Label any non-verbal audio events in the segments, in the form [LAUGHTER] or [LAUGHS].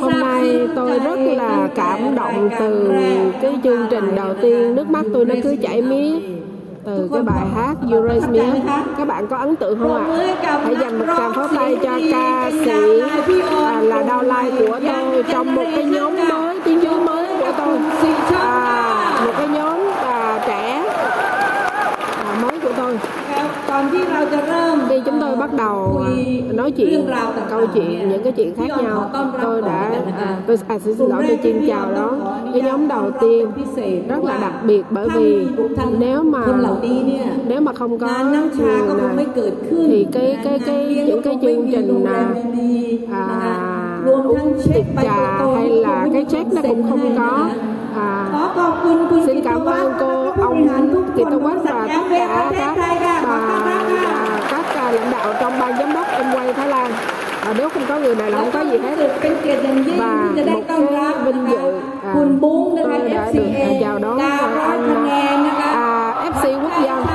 hôm nay tôi rất là cảm động từ cái chương trình đầu tiên. Nước mắt tôi nó cứ chảy mía từ cái bài hát You Raise Me. các bạn có ấn tượng không ạ? à? hãy dành một tràng pháo tay cho ca sĩ à, là đau lai của tôi trong một cái nhóm mới tiếng dưới mới của tôi. à, một cái nhóm khi chúng tôi bắt đầu nói chuyện câu chuyện những cái chuyện khác nhau tôi đã tôi à, xin lỗi tôi chim chào đó. cái nhóm đầu tiên rất là đặc biệt bởi vì nếu mà nếu mà không có trường này thì cái cái cái những cái chương trình à, à uống tiệc trà hay là cái check nó cũng không có Dạ. Hà xin cảm ơn cô ông Kiệt Tô quán và tất cả các bà các lãnh đạo trong ban giám đốc em quay Thái Lan. À, nếu không có người này là không có gì hết. Và một cái vinh dự à, tôi đã được à, chào đón à, à, FC quốc dân.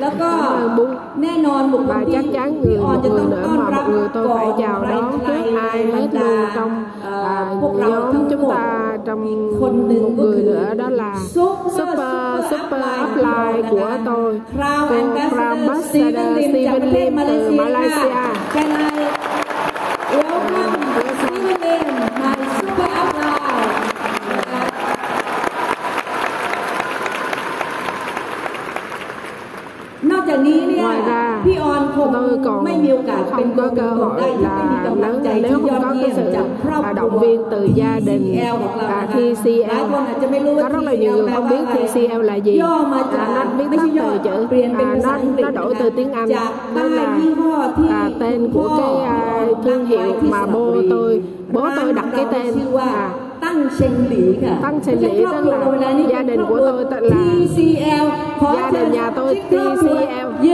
แล้วก็ cảm ơn Bung แน่นอนบุคคล và ที่ chắc chắn พี่ người ออน một จะต้อ người ง nữa ต้อน mà รับ một người tôi ก่อน phải chào đón ใคร trước ai ใน hết บรรดา luôn trong เอ่อ à, พวกเราทั้ง nhóm ห chúng มด ta trong คนหนึ่ง một ก็ người คือ nữa đó là super super upline của tôi คราว cô แอมบาส Crown เดอร์สตีเวน Ambassador ลิมจากประ Steven เทศ Lim มาเล từ เซีย Malaysia ค่ะ Can I welcome นอกจากนี้เนี่ย Ngoài ra, พี่ออนคง tôi còn ไม่มีโอกาสเป็น không คน có cơ คน hội ได้ที่ไม่มี là กำลัง lớn ใจ nếu ที่ย không อด có เยี่ cái ยม sự จากครอบค à, รัว động viên từ gia đình TCL ของเรา à, นะคะหลาย TCL คนอาจจะไม่รู้ว่า có rất là nhiều người không biết TCL TCL là gì ย่อมาจาก à, nó viết ไม่ tắt ใช่ย่อ từ chữ เปลี่ยนเป็น à, ภาษา nó อังกฤษ nó đổi từ tiếng Anh จาก đó ป้าย là ยี่ห้อที่ à, tên của cái à, thương hiệu mà bố tôi bố tôi đặt cái tên ชื่อว่า à, tăng sinh lý tức là gia đình của tôi tên là gia đình nhà tôi TCL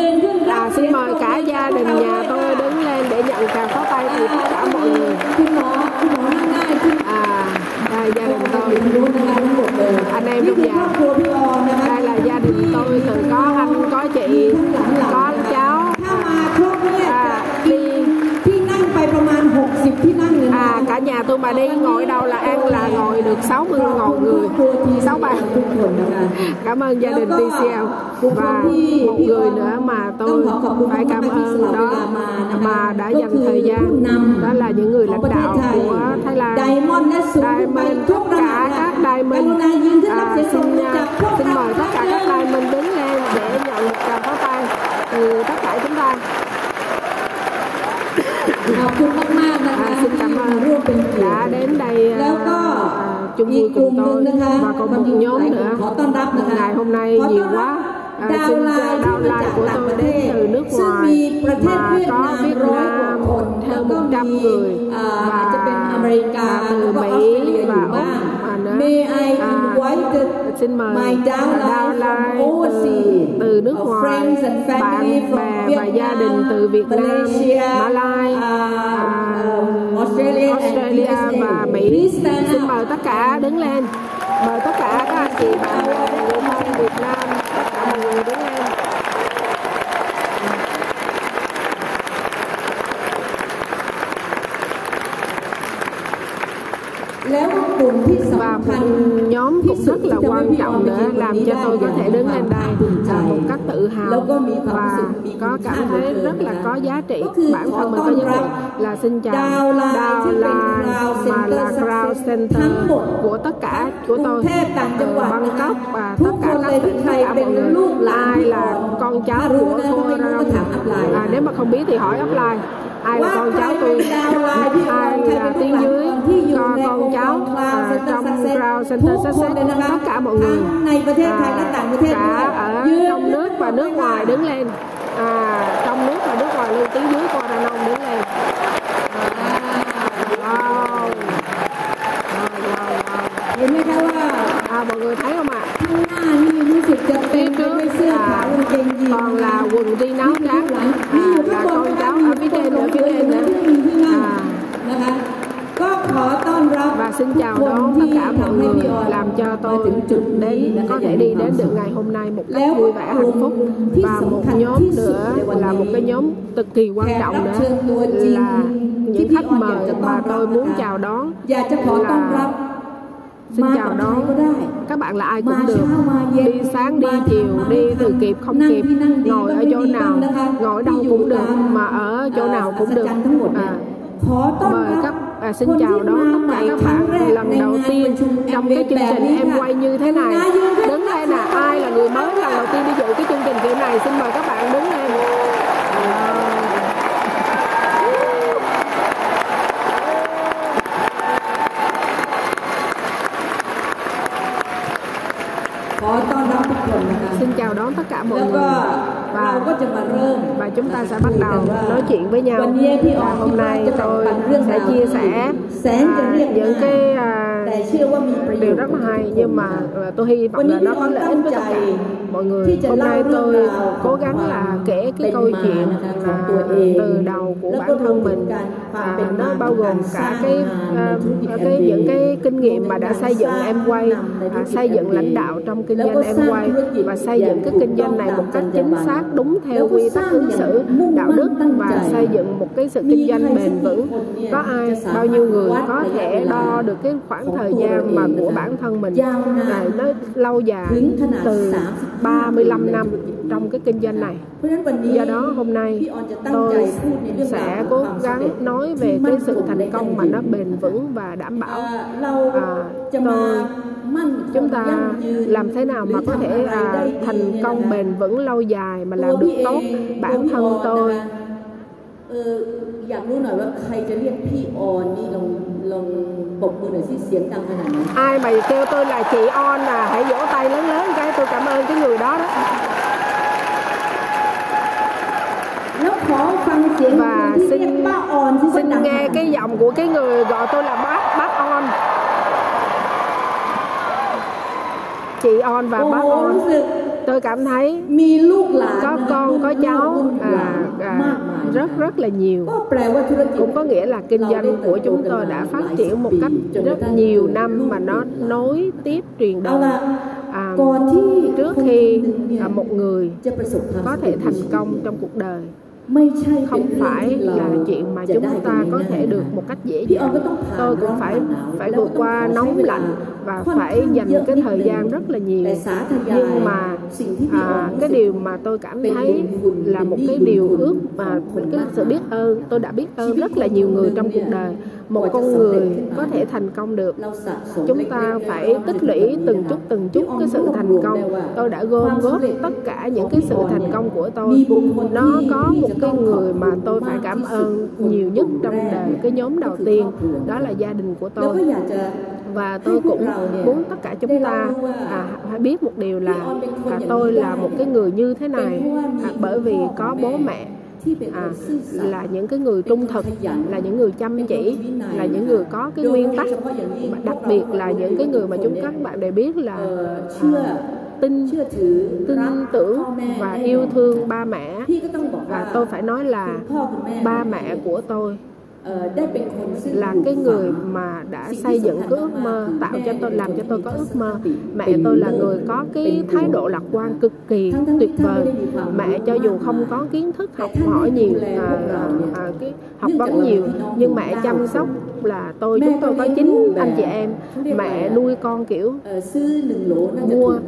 và xin mời cả gia đình nhà tôi đứng lên để nhận tràng pháo tay từ tất cả mọi người. À, à đây gia đình tôi. anh em trong nhà. đây là gia đình tôi từ có anh có chị có cháu. À, đi là cả nhà tôi mà đi ngồi đâu là ăn là ngồi được 60 ngồi người 6 bàn cảm ơn gia đình TCL và một người nữa mà tôi phải cảm ơn đó mà đã dành thời gian đó là những người lãnh đạo của Thái Lan. Diamond tất cả các Diamond. À, xin, à, xin mời tất cả các Diamond đứng lên để nhận được tràng pháo tay từ tất cả chúng ta. อบคุณมากๆนะคะ à, xin cảm ที่ร่วมเป็นเกียร ơn ติ đã đến đây à, แล้วก็ à, chung อีก vui กลุ่ม cùng หนึ่ง tôi นะคะ và còn มัน một อยู่ nhóm หลาย nữa ขอต้อนรับนะคะ ngày hôm nay ขอต้ nhiều อนรับ quá ดาว xin ไล chào น์ที่ đào มา lai จาก của ต่างป tôi ระเท đến ศ từ nước ซึ่ง ngoài มีประเทศ mà เวียด có นาม Việt ร้อยกว่า Nam คนแล้ว hơn ก็100มี người อ่า và อาจจะเป็นอเมริกา và แล้ว từ ก็ออสเตร Mỹ เลียอยู่ và บ้าง Úc à, nữa May I à, invite xin mời my downline lai từ, overseas từ nước ngoài friends and family bạn from bè và gia đình từ Việt Nam Malaysia, uh, Australia and Australia và Mỹ. Xin mời tất cả đứng lên. Mời tất cả các anh chị bạn bè Việt Nam cả mọi người đứng lên nhóm cũng rất là quan trọng để làm cho tôi có thể đứng lên đây một cách tự hào và có cảm thấy rất là có giá trị. Bản thân mình có giá trị là xin chào đào là mà là crowd center của tất cả của tôi. Từ bangkok và tất cả các tỉnh tất cả mọi người ai là con cháu của cô à, nếu mà không biết thì hỏi offline ai là con cháu tôi ai là tiếng dưới cho con cháu trong à, trong crowd center success tất cả mọi người cả ở trong nước và nước ngoài đứng lên à, trong nước và nước ngoài luôn tiếng dưới con đàn ông đứng lên wow. Wow, wow, à, mọi người thấy không ạ? À? Phía trước à, còn là quần đi náo tráng xin chào đón tất cả mọi người làm cho tôi đến có thể đi đến được ngày hôm nay một cách vui vẻ hạnh phúc. và một nhóm nữa là một cái nhóm cực kỳ quan trọng nữa là những khách mời mà tôi muốn chào đón là xin chào đón. các bạn là ai cũng được. đi sáng đi chiều đi từ kịp không kịp. ngồi ở chỗ nào ngồi đâu cũng được mà ở chỗ nào cũng được. à, mời các à, xin chào đón tất cả các bạn. Lần đầu tiên trong cái chương trình em quay như thế này. đứng đây nè ai là người mới lần đầu tiên đi dự cái chương trình kiểu này? Xin mời các bạn đứng lên. Xin chào đón tất cả mọi người và và chúng ta sẽ bắt đầu nói chuyện với nhau. Và hôm nay tôi sẽ chia sẻ à, những cái à, điều rất là hay nhưng mà à, tôi hy vọng là nó có lợi ích cho cả mọi người. hôm nay tôi cố gắng là kể cái câu chuyện à, từ đầu của bản thân mình à, nó bao gồm cả cái, à, cái những cái kinh nghiệm mà đã xây dựng em quay à, xây dựng lãnh đạo trong kinh doanh em quay và xây dựng cái kinh doanh này một cách chính xác đúng theo quy tắc ứng xử đạo đức và xây dựng một cái sự kinh doanh bền vững. có ai bao nhiêu người có thể đo được cái khoảng thời gian mà của bản thân mình à, nó lâu dài từ 35 năm trong cái kinh doanh này. Do đó hôm nay tôi sẽ cố gắng nói về cái sự thành công mà nó bền vững và đảm bảo à, tôi chúng ta làm thế nào mà có thể à, thành công bền vững lâu dài mà làm được tốt bản thân tôi เอออยากรู้หน่อยว่าใครจะเรียกพี่ออนนี่ลองลองปรบมือหน่อยสิเสียงดังขนาดไหน ai mà kêu tôi là chị on à hãy vỗ tay lớn lớn cái tôi cảm ơn cái người đó đó แล้วขอฟังเสียง và ที่เรียก xin xin nghe cái giọng của cái người gọi tôi là bác bác on. Chị on và bác on. tôi cảm thấy có con có cháu à, à, rất rất là nhiều. Cũng có nghĩa là kinh doanh của chúng tôi đã phát triển một cách rất nhiều năm mà nó nối tiếp truyền đời à, à trước khi à, một người có thể thành công trong cuộc đời không phải là chuyện mà chúng ta có thể được một cách dễ dàng. tôi cũng phải phải vượt qua nóng lạnh và phải dành cái thời gian rất là nhiều. nhưng mà à, cái điều mà tôi cảm thấy là một cái điều ước mà mình cái sự biết ơn. Tôi đã biết ơn rất là nhiều người trong cuộc đời một con người có thể thành công được. Chúng ta phải tích lũy từng chút từng chút cái sự thành công. tôi đã gom góp tất cả những cái sự thành công của tôi. Nó có một cái người mà tôi phải cảm ơn nhiều nhất trong đời cái nhóm đầu tiên đó là gia đình của tôi. và tôi cũng muốn tất cả chúng ta à, phải biết một điều là à, tôi là một cái người như thế này. À, bởi vì có bố mẹ à, là những cái người trung thực là những người chăm chỉ là những người có cái nguyên tắc. Đặc biệt là những cái người mà chúng các bạn đều biết là chưa tin tin tưởng và yêu thương ba mẹ. Và tôi phải nói là ba mẹ của tôi là cái người mà đã xây dựng cái ước mơ tạo cho tôi làm cho tôi có ước mơ. mẹ tôi là người có cái thái độ lạc quan cực kỳ tuyệt vời. mẹ cho dù không có kiến thức học hỏi nhiều à, à, cái học vấn nhiều nhưng mẹ chăm sóc là tôi chúng tôi có chín anh chị em. mẹ nuôi con kiểu mua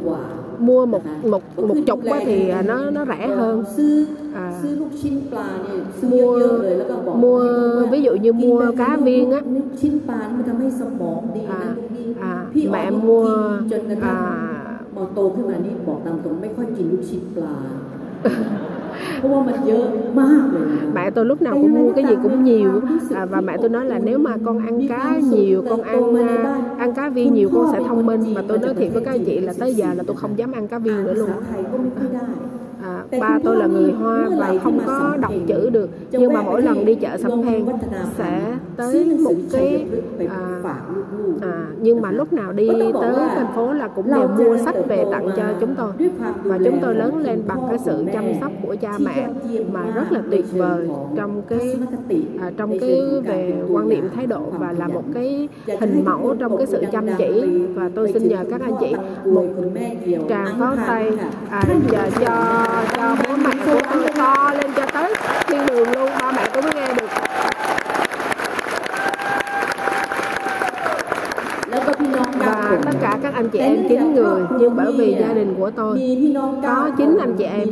อ่อซื้อหนึ่งโหลน่าจะ มั่ ถู ว กกว่า mua một một một chục quá thì à, nó nó rẻ hơn ซื้อ à, ซื้อลูกชิ้นปลาเนี่ยซื้อ mua เยอะๆเลยแล้วก็บอก mua ให้ลูกว่า ví dụ như กิน mua ไป cá viên á ลูกชิ้นปลานี่มันทำให้สมองดีนะ à, ลูกนี่ à, พี่อ๋อ mẹ นี่ mua กินจนกระทั่ง à, [LAUGHS] มอโตขึ้นมานี่บอกตามตรงไม่ค่อยกินลูกชิ้นปลา [LAUGHS] mẹ tôi lúc nào cũng mua cái gì cũng nhiều. à, và mẹ tôi nói là nếu mà con ăn cá nhiều con ăn à, ăn cá viên nhiều con sẽ thông minh. mà tôi nói thiệt với các anh chị là tới giờ là tôi không dám ăn cá viên nữa luôn ba tôi là người Hoa và không có đọc chữ được. Nhưng mà mỗi lần đi chợ sắm hàng sẽ tới một cái à, à, nhưng mà lúc nào đi tới thành phố là cũng đều mua sách về tặng cho chúng tôi. Và chúng tôi lớn lên bằng cái sự chăm sóc của cha mẹ mà rất là tuyệt vời trong cái à, trong cái về quan niệm thái độ và là một cái hình mẫu trong cái sự chăm chỉ. Và tôi xin nhờ các anh chị một tràng pháo tay à, giờ cho cho bố mẹ của tôi to lên cho tới thiên đường luôn. Ba mẹ cũng mới nghe được. Và tất cả các anh chị em chín người nhưng bởi vì gia đình của tôi có chín anh chị em.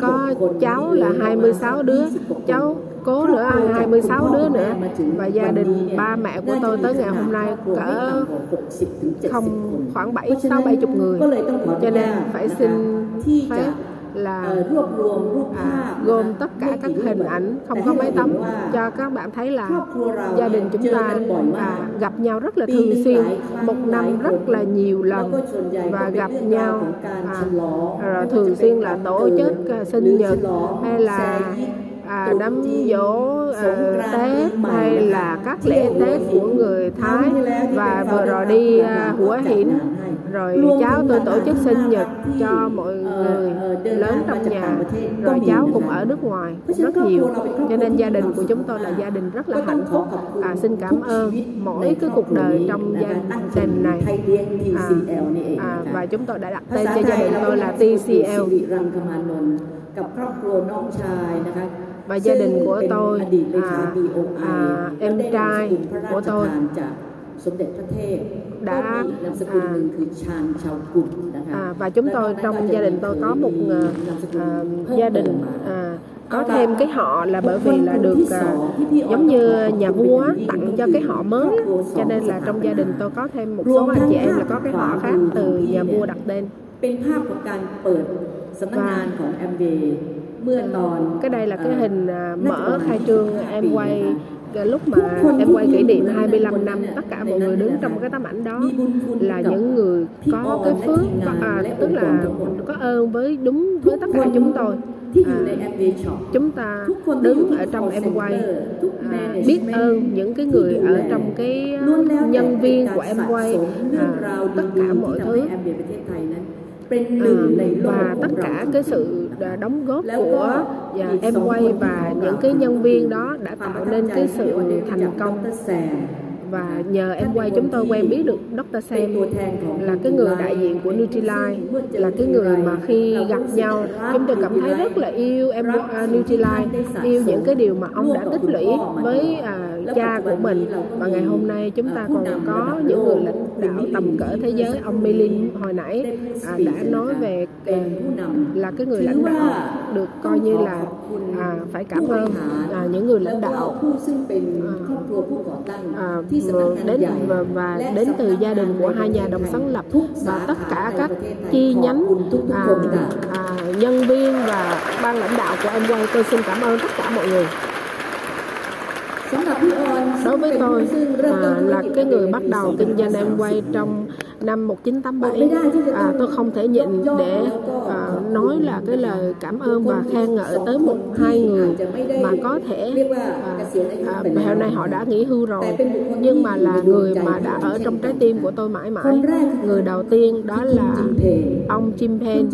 Có cháu là 26 đứa, cháu cố nữa 26 đứa nữa. Và gia đình ba mẹ của tôi tới ngày hôm nay cỡ không, khoảng 7 6 70 người. Cho nên phải xin phép là à, gồm tất cả các hình ảnh không có mấy tấm cho các bạn thấy là gia đình chúng ta à, gặp nhau rất là thường xuyên một năm rất là nhiều lần và gặp nhau à, rồi thường xuyên là tổ chức à, sinh nhật hay là à, đám dỗ à, Tết hay là các lễ Tết của người Thái và vừa rồi đi à, Hủa Hiển rồi cháu tôi tổ chức sinh nhật cho mọi người lớn trong nhà rồi cháu cũng ở nước ngoài rất nhiều cho nên gia đình của chúng tôi là gia đình rất là hạnh phúc à, xin cảm ơn mỗi cái cuộc đời trong gia đình này à, à, và chúng tôi đã đặt tên cho gia đình tôi là TCL กับครอบครัวน้องชายนะคะ và gia đình của tôi à, à, em trai của tôi À, đã à, à, và chúng tôi trong gia đình tôi có một à, à gia đình à, có thêm cái họ là bởi vì là được à, giống như nhà vua tặng cho cái họ mới cho nên là trong gia đình tôi có thêm một số anh chị em là có cái họ khác từ nhà vua đặt tên. Và à, cái đây là cái hình mở khai trương em quay lúc mà em quay kỷ niệm 25 năm tất cả mọi người đứng trong cái tấm ảnh đó. Là những người có cái phước à, tức là có ơn với đúng với tất cả chúng tôi. à, chúng ta đứng ở trong em quay à, biết ơn những cái người ở trong cái nhân viên của em quay. à, tất cả mọi thứ. À, và tất cả cái sự đóng góp của và em quay và những cái nhân viên đó đã tạo nên cái sự thành công và nhờ em quay chúng tôi quen biết được Dr. Sam là cái người đại diện của Nutrilite là cái người mà khi gặp nhau chúng tôi cảm thấy rất là yêu em à, uh, Nutrilite yêu những cái điều mà ông đã tích lũy với uh, cha của mình và ngày hôm nay chúng ta còn có những người lãnh đạo tầm cỡ thế giới ông Milin hồi nãy à, đã nói về uh, là cái người lãnh đạo được coi như là à, phải cảm ơn à, những người lãnh đạo à, đến và, và đến từ gia đình của hai nhà đồng sáng lập và tất cả các chi nhánh à, à, nhân viên và ban lãnh đạo của em quay. Tôi xin cảm ơn tất cả mọi người đối với tôi à, là cái người bắt đầu kinh doanh em quay trong năm 1987 à, tôi không thể nhịn để à, nói là cái lời cảm ơn và khen ngợi tới một hai người mà có thể à, à, hôm nay họ đã nghỉ hưu rồi. Nhưng mà là người mà đã ở trong trái tim của tôi mãi mãi. Người đầu tiên đó là ông Jim Pen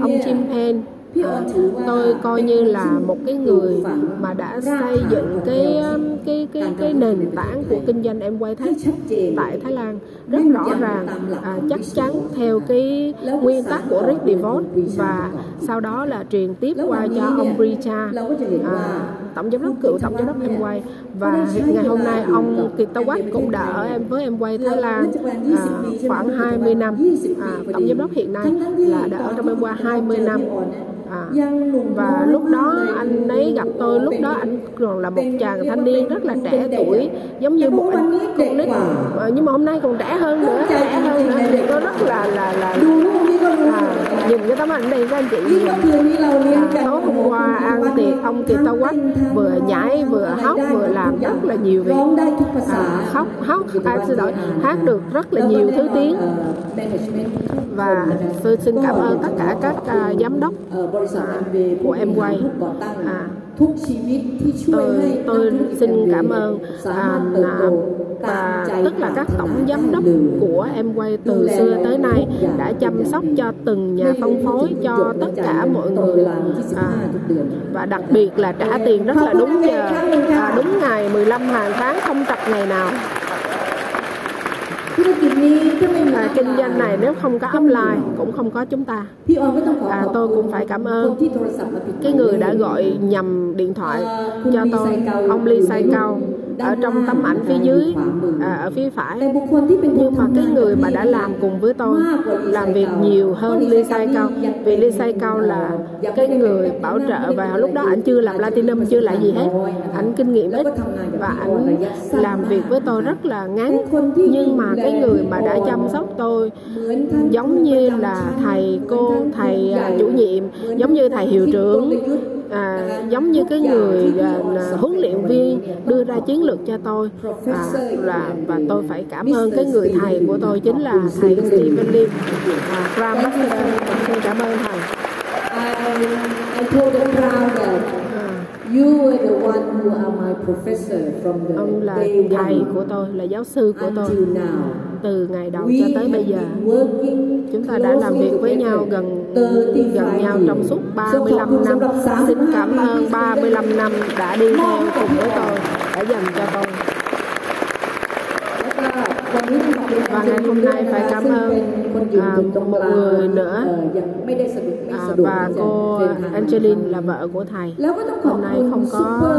ông Jim Pen Ờ, tôi coi như là một cái người mà đã xây dựng cái um, cái cái cái nền tảng của kinh doanh em quay thái tại Thái Lan. Rất rõ ràng à, chắc chắn theo cái nguyên tắc của Rick DeVos và sau đó là truyền tiếp qua cho ông Richa à, tổng giám đốc cựu tổng giám đốc em quay. Và ngày hôm nay ông Quách cũng đã ở em với em quay Thái Lan à, khoảng 20 năm. À, tổng giám đốc hiện nay là đã ở trong em quay 20 năm. À, và lúc đó anh ấy gặp tôi lúc đó anh còn là một chàng thanh niên rất là trẻ tuổi giống như một anh con nít. À, nhưng mà hôm nay còn trẻ hơn nữa trẻ hơn nữa thì tôi rất là là là à, nhìn cái tấm ảnh này các anh chị. Tối hôm qua ăn tiệc ông tiệc tao quách vừa nhảy vừa hát vừa làm rất là nhiều việc. À, khóc hát à, xin lỗi. hát được rất là nhiều thứ tiếng. và tôi xin cảm ơn tất cả các uh, giám đốc uh, của em quay. à, tôi tôi xin cảm ơn à, và tức là các tổng giám đốc của em quay từ xưa tới nay đã chăm sóc cho từng nhà phân phối cho tất cả mọi người. à, và đặc biệt là trả tiền rất là đúng giờ. à, đúng ngày 15 hàng tháng không trật ngày nào và kinh doanh này nếu không có upline cũng không có chúng ta. À, tôi cũng phải cảm ơn cái người đã gọi nhầm điện thoại cho tôi. Ông Lee Sai Cao ở trong tấm ảnh phía dưới à, ở phía phải. Nhưng mà cái người mà đã làm cùng với tôi làm việc nhiều hơn Lee Sai Cao. Vì Lee Sai Cao là cái người bảo trợ và lúc đó anh chưa làm platinum chưa lại gì hết. anh kinh nghiệm ít và anh làm việc với tôi rất là ngắn nhưng mà cái người mà đã chăm sóc tôi giống như là thầy cô thầy chủ nhiệm giống như thầy hiệu trưởng à, giống như cái người à, huấn luyện viên đưa ra chiến lược cho tôi. À, là và tôi phải cảm ơn cái người thầy của tôi chính là thầy Stephen Lim à, Ram xin cảm ơn thầy. I, I told the crowd that You were the one who are my professor from the ông là thầy của tôi là giáo sư của tôi từ ngày đầu cho tới bây giờ. chúng ta đã làm việc với nhau gần gần nhau trong suốt 35 năm. xin cảm ơn 35 năm đã đi theo cùng với tôi đã dành cho tôi. Và ngày hôm nay phải cảm ơn à, một người nữa. à, và cô Angeline là vợ của thầy. Hôm nay không có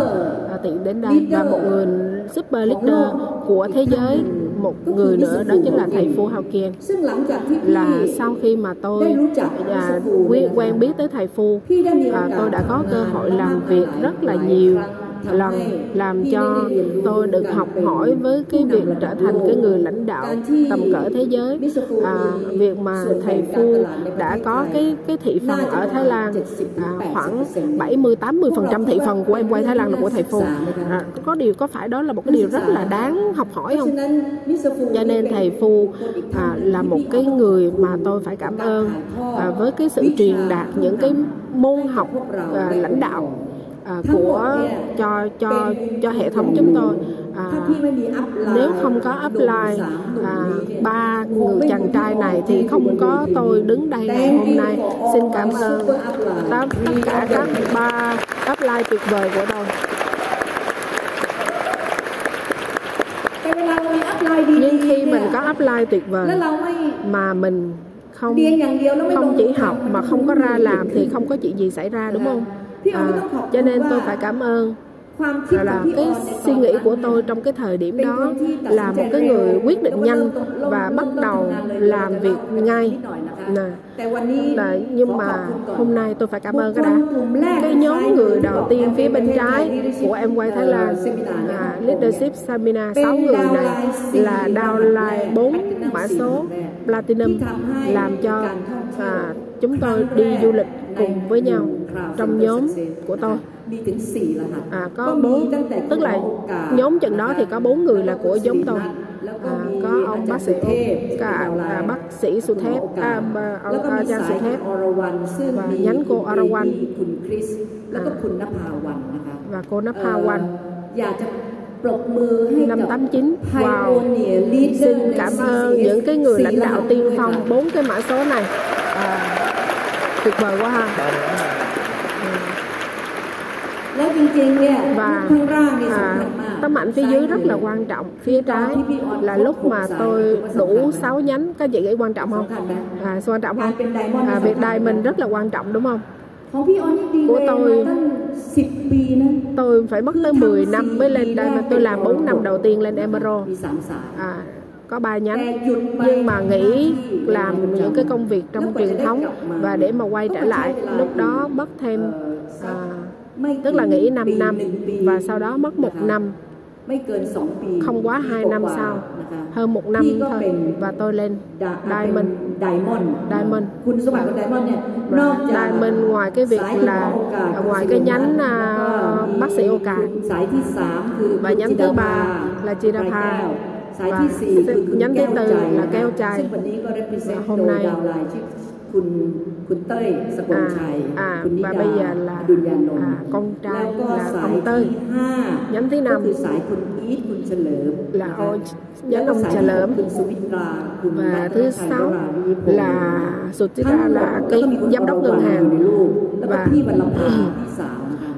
à, tiện đến đây. và một người super leader của thế giới một người nữa đó chính là thầy Phu Hao Kiên. là sau khi mà tôi à, quen biết tới thầy Phu à, tôi đã có cơ hội làm việc rất là nhiều lần làm cho tôi được học hỏi với cái việc trở thành cái người lãnh đạo tầm cỡ thế giới. À, việc mà thầy Phu đã có cái cái thị phần ở Thái Lan à, khoảng 70 80 phần trăm thị phần của em quay Thái Lan là của thầy Phu. À, có điều có phải đó là một cái điều rất là đáng học hỏi không? Cho nên thầy Phu à, là một cái người mà tôi phải cảm ơn à, với cái sự truyền đạt những cái môn học à, lãnh đạo à, của cho cho cho hệ thống chúng tôi. À, nếu không có upline à, ba người chàng trai này thì không có tôi đứng đây ngày hôm nay. Xin cảm ơn tất cả các ba upline tuyệt vời của tôi. Nhưng khi mình có upline tuyệt vời mà mình không không chỉ học mà không có ra làm thì không có chuyện gì xảy ra đúng không? À, cho nên tôi phải cảm ơn. Là cái suy nghĩ của tôi trong cái thời điểm đó là một cái người quyết định nhanh và bắt đầu làm việc ngay. Nè. Là nhưng mà hôm nay tôi phải cảm ơn cái đã. cái nhóm người đầu tiên phía bên trái của em quay Thái Lan là Leadership Seminar 6 người này là downline 4 mã số Platinum làm cho à, chúng tôi đi du lịch cùng với nhau trong nhóm của tôi à, có bốn tức là nhóm chừng đó thì có bốn người là của nhóm tôi à, có ông bác sĩ cả à, bác sĩ su thép à, ông à, Giang su thép. Và nhánh cô Arawan à, và cô Napawan năm 89 wow. Xin cảm ơn những cái người lãnh đạo tiên phong bốn cái mã số này. À, tuyệt vời quá ha và à, tấm ảnh phía dưới rất là quan trọng. Phía trái là lúc mà tôi đủ 6 nhánh. Các chị nghĩ quan trọng không? À, quan trọng không? à, việc đài mình rất là quan trọng đúng không? Của tôi tôi phải mất tới 10 năm mới lên đây mà tôi làm 4 năm đầu tiên lên Emerald à, có ba nhánh. Nhưng mà nghĩ làm những cái công việc trong truyền thống và để mà quay trở lại lúc đó mất thêm à, tức là nghỉ 5 năm và sau đó mất một năm. Không quá 2 năm sau hơn một năm thôi và tôi lên à, Diamond. Diamond. Vâng. Diamond. Ngoài cái việc là à, ngoài cái nhánh à, vâng, bác sĩ Oka và nhánh thứ ba là Chidapa. và vâng. nhánh thứ tư là keo chai. Hôm nay คุณคุณเต้ยสกลชัย à, คุณนิ và ดา bây giờ là ดุลยานนท์ à, con แล้ว trai ก็ là สาย ông Tơi ที่ห้า nhánh thứ ก็ năm คือสายคุณอีทคุณเฉลิม là นะคะ ô แล้ว nhánh ก็ ông สาย Trà ที่หก Lỡm คุณสุวิตราคุณ và รัตน thứ ชัยว sáu ราวิพงศ์ là Sutira ทั้งหมด là แล้ว cái ก็มีคุณ giám đốc อร ngân วรรณอยู่ hàng ในรูปแล้วก็ và พี่วรรณภาพี่สาวนะคะ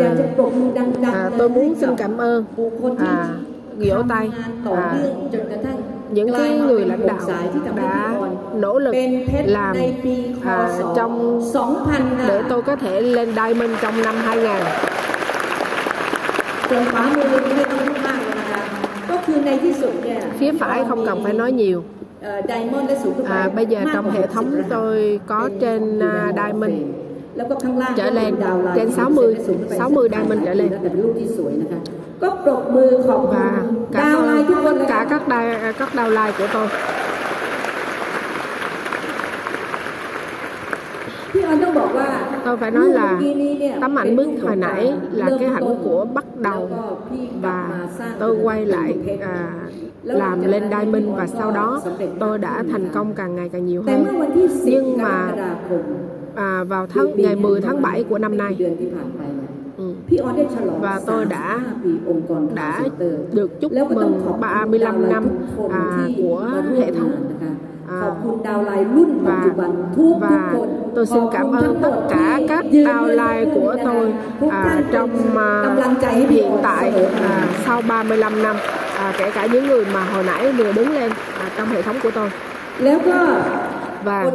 อยากจะ à, ปรบมือดังๆ à, เลย tôi ให้ muốn กับ xin cảm ơn บุคคลที่ à, ghi tay. và những cái người lãnh đạo đã nỗ lực làm à, trong để tôi có thể lên Diamond trong năm 2000. Phía phải không cần phải nói nhiều. À, bây giờ trong hệ thống tôi có trên à, Diamond. trở lên trên 60 60 Diamond trở lên. แต่เป็นรูปที่สวยนะคะ ก็ปรบมือขอบคุณ và ดาว cảm ไลน์ทุกคน ơn เลย tất ค่ะ cả các đai, các downline của tôi พี่ออนต้องบอกว่า tôi phải nói là รูปเมื่อกี้นี้เนี่ย tấm ảnh bức hồi nãy là cái ảnh của bắt แล้ว đầu ก็พี่กลับ và มาสร้าง tôi quay เป็น lại เพชร à, แล้วหลัง làm จาก lên นั้น diamond พี่ออน và sau đó ก็สำเร็จ tôi đã thành công càng ngày càng nhiều แต่เมื่อ hơn วันที่ 10 nhưng กร mà กฎาคม à, vào tháng ngày 10 tháng 7 của năm nay Ừ. Và tôi đã đã được chúc mừng 35 năm à, của hệ thống. à, à. và và tôi xin cảm ơn tất cả các downline của tôi à, trong à, hiện tại à, sau 35 năm à, kể cả những người mà hồi nãy vừa đứng lên à, trong hệ thống của tôi và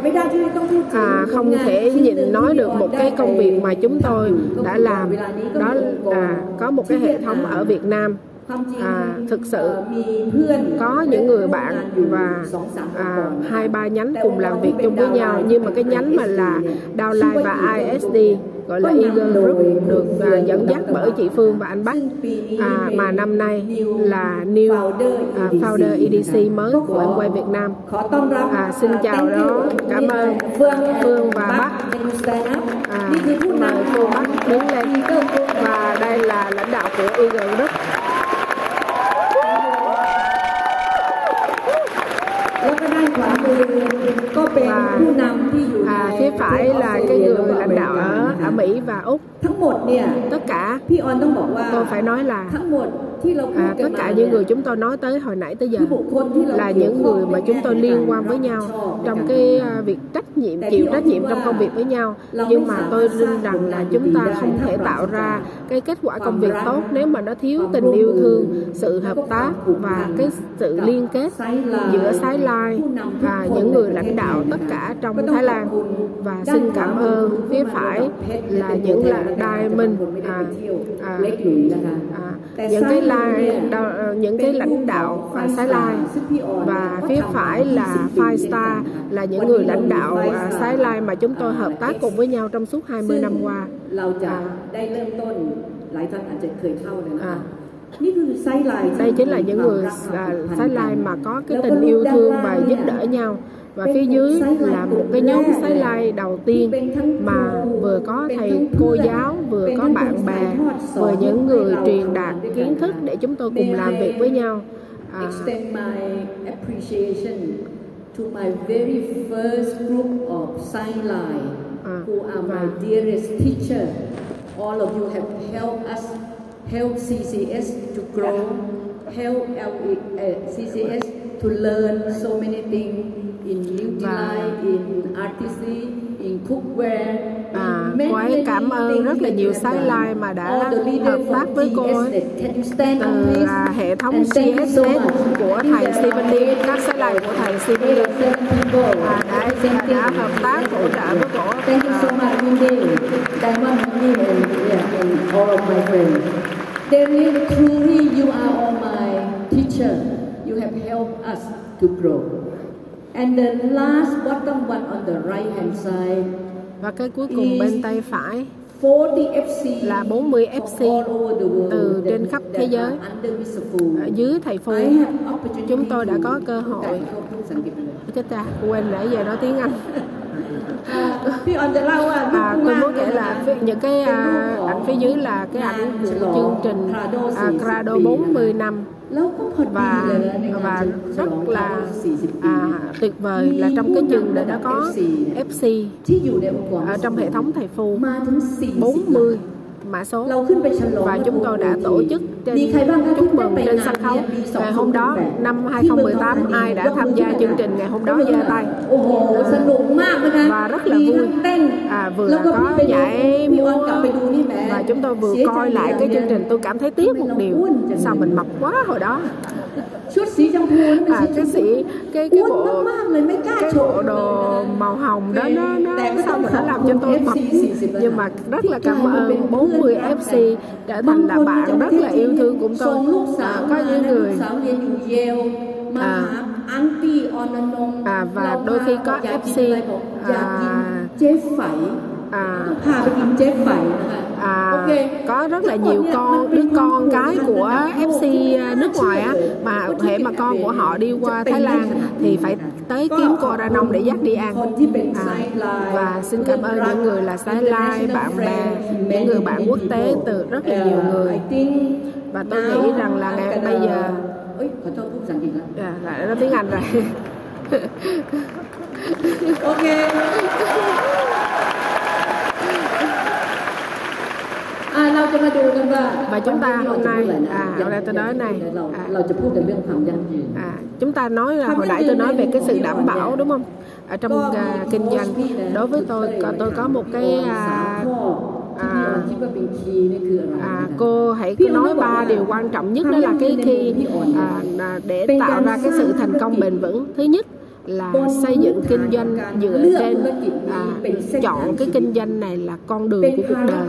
à, không thể nhìn nói được một cái công việc mà chúng tôi đã làm. Đó là có một cái hệ thống ở Việt Nam. à, thực sự có những người bạn và à, hai ba nhánh cùng làm việc chung với nhau. Nhưng mà cái nhánh mà là downline và ISD gọi là Eagle Group được uh, dẫn dắt bởi chị Phương và anh Bách. À, mà năm nay là New uh, Founder EDC mới của em quay Việt Nam. À, xin chào đó, cảm ơn Phương và Bách. À, mời cô Bách đứng lên. Và đây là lãnh đạo của Eagle Group. và à, phía phải là cái người và Úc. Tất cả tôi phải nói là à, tất cả những người chúng tôi nói tới hồi nãy tới giờ là những người mà chúng tôi liên quan với nhau trong cái à, việc trách nhiệm chịu trách nhiệm trong công việc với nhau. Nhưng mà tôi tin rằng là chúng ta không thể tạo ra cái kết quả công việc tốt nếu mà nó thiếu tình yêu thương sự hợp tác và cái sự liên kết giữa Thái Lai và những người lãnh đạo tất cả trong Thái Lan. Và xin cảm ơn phía phải là những là Diamond à, à, à, Ờ, những cái lai những cái lãnh đạo uh, Thái Lai. và phía phải là Five Star là những người lãnh đạo uh, ờ, Thái Lai mà chúng tôi hợp tác cùng với nhau trong suốt 20 năm qua. À, đây à. chính là những người à, Thái Lai mà có cái tình yêu thương và giúp đỡ nhau và phía dưới là một cái nhóm Sái Lai đầu tiên mà vừa có thầy cô giáo vừa có bạn bè vừa những người truyền đạt kiến thức để chúng tôi cùng làm việc với nhau. À, my to my very first group of sign line À, who are my và- dearest teacher. All of you have helped us, help CCS to grow, help LE, uh, CCS to learn so many things Và-. À, cô ấy cảm ơn rất là nhiều sái lai mà đã hợp tác với cô ấy. Từ à, hệ thống CSS của thầy Stephen Lee, các sái lai của thầy Stephen Lee à, đã, đã hợp tác hỗ trợ với. They really, truly, you are all my teacher. You have helped us to grow. And the last bottom one on the right hand side. Và cái cuối cùng bên tay phải là 40 FC từ trên khắp thế giới. Ở dưới thầy phù chúng tôi đã có cơ hội. Chết ta, quên nãy giờ nói tiếng Anh. [LAUGHS] à, tôi muốn kể là những cái ảnh à, phía dưới là cái ảnh chương trình à, Crado 40 năm và và rất là à, tuyệt vời là trong cái trường nó có FC ở trong hệ thống thầy phù 40 mã số và chúng tôi đã tổ chức trên chúc mừng trên sân khấu. Ngày hôm đó năm 2018 ai đã tham gia chương trình ngày hôm đó giơ tay. Và rất là vui. à, vừa có nhảy múa và chúng tôi vừa coi lại cái chương trình. Tôi cảm thấy tiếc một điều. sao mình mập quá hồi đó chút xí trong thua à chút xí cái cái bộ cái bộ đồ màu hồng đó nó nó sao mà nó làm cho tôi mập nhưng mà rất là cảm ơn 40 FC đã thành là bạn rất là yêu thương cũng tôi. À, có những người à, à và đôi khi có FC à, à, thà được làm chết vậy à, okay. có rất là nhiều con đứa con cái của FC nước ngoài á mà thể mà con của họ đi qua Thái Lan thì phải tới kiếm cô ra nông để dắt đi ăn. à, và xin cảm ơn những người là Thái Lai bạn bè những người bạn quốc tế từ rất là nhiều người. Và tôi nghĩ rằng là ngày bây giờ à, lại dạ, dạ, tiếng Anh rồi. [LAUGHS] Ok. [LAUGHS] và chúng ta hôm nay à hôm nay tôi nói này à, à chúng ta nói là hồi nãy tôi nói về cái sự đảm bảo đúng không? Ở trong uh, kinh doanh đối với tôi tôi có một cái uh, à, à, à, cô hãy cứ nói ba điều quan trọng nhất đó là cái khi à, à, để tạo ra cái sự thành công bền vững. Thứ nhất là xây dựng kinh doanh dựa trên à, chọn cái kinh doanh này là con đường của cuộc đời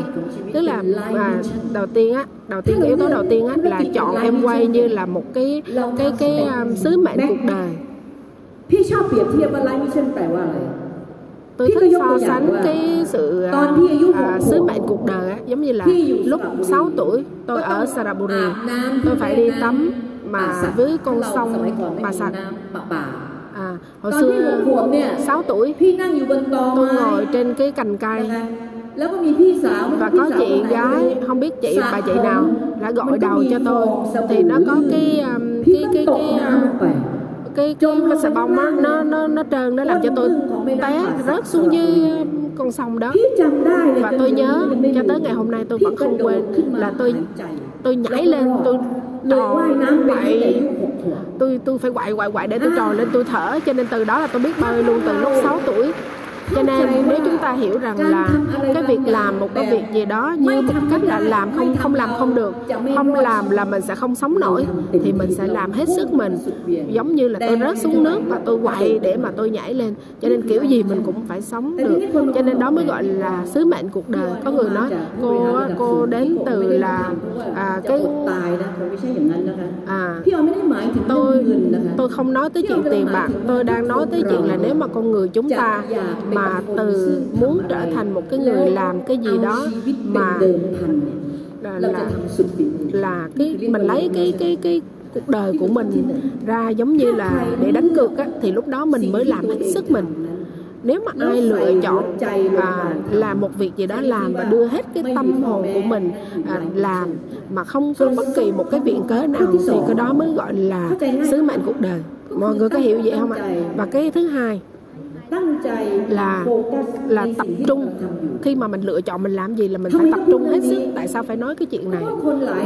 tức là à, đầu tiên á đầu tiên cái yếu tố đầu tiên á là chọn em quay như là một cái cái cái um, sứ mệnh cuộc đời พี่ชอบเปรียบเทียบว่าไลฟ์มิชชั่นแปลว่าอะไร tôi thích so sánh cái sự à, à, sứ mệnh cuộc đời á, giống như là lúc 6 tuổi tôi ở Saraburi อาบน้ำ tôi phải đi tắm ป่า mà สัก với con เราสมัย sông ก่อนไม่ Bà มี Sạch hồi xưa sáu tuổi. Tôi ngồi trên cái cành cây. Và có chị gái không biết chị bà chị nào đã gọi đầu cho tôi. thì nó có cái um, um, cái cái, cái, cái cái cái, xà bông á nó nó nó trơn nó làm cho tôi té rớt xuống dưới um, con sông đó. Và tôi nhớ cho tới ngày hôm nay tôi vẫn không quên là tôi tôi nhảy lên tôi tôi quậy. tôi tôi phải quậy quậy quậy để tôi tròn lên tôi thở cho nên từ đó là tôi biết bơi luôn từ lúc 6 tuổi cho nên nếu chúng ta hiểu rằng là cái việc làm một cái việc gì đó như một cách là làm không không làm không được không làm là mình sẽ không sống nổi thì mình sẽ làm hết sức mình. Giống như là tôi rớt xuống nước và tôi quậy để mà tôi nhảy lên. Cho nên kiểu gì mình cũng phải sống được. Cho nên đó mới gọi là sứ mệnh cuộc đời. Có người nói cô cô đến từ là à, cái à, tôi tôi không nói tới chuyện tiền bạc. Tôi đang nói tới chuyện là nếu mà con người chúng ta mà mà từ muốn trở thành một cái người làm cái gì đó mà là là, là cái mình lấy cái cái cái cuộc đời của mình ra giống như là để đánh cược á, thì lúc đó mình mới làm hết sức mình. Nếu mà ai lựa chọn à, làm một việc gì đó làm và đưa hết cái tâm hồn của mình à, làm mà không có bất kỳ một cái viện cớ nào thì cái đó mới gọi là sứ mệnh cuộc đời. Mọi người có hiểu vậy không ạ? Và cái thứ hai là là tập trung. Khi mà mình lựa chọn mình làm gì là mình phải tập trung hết sức. Tại sao phải nói cái chuyện này?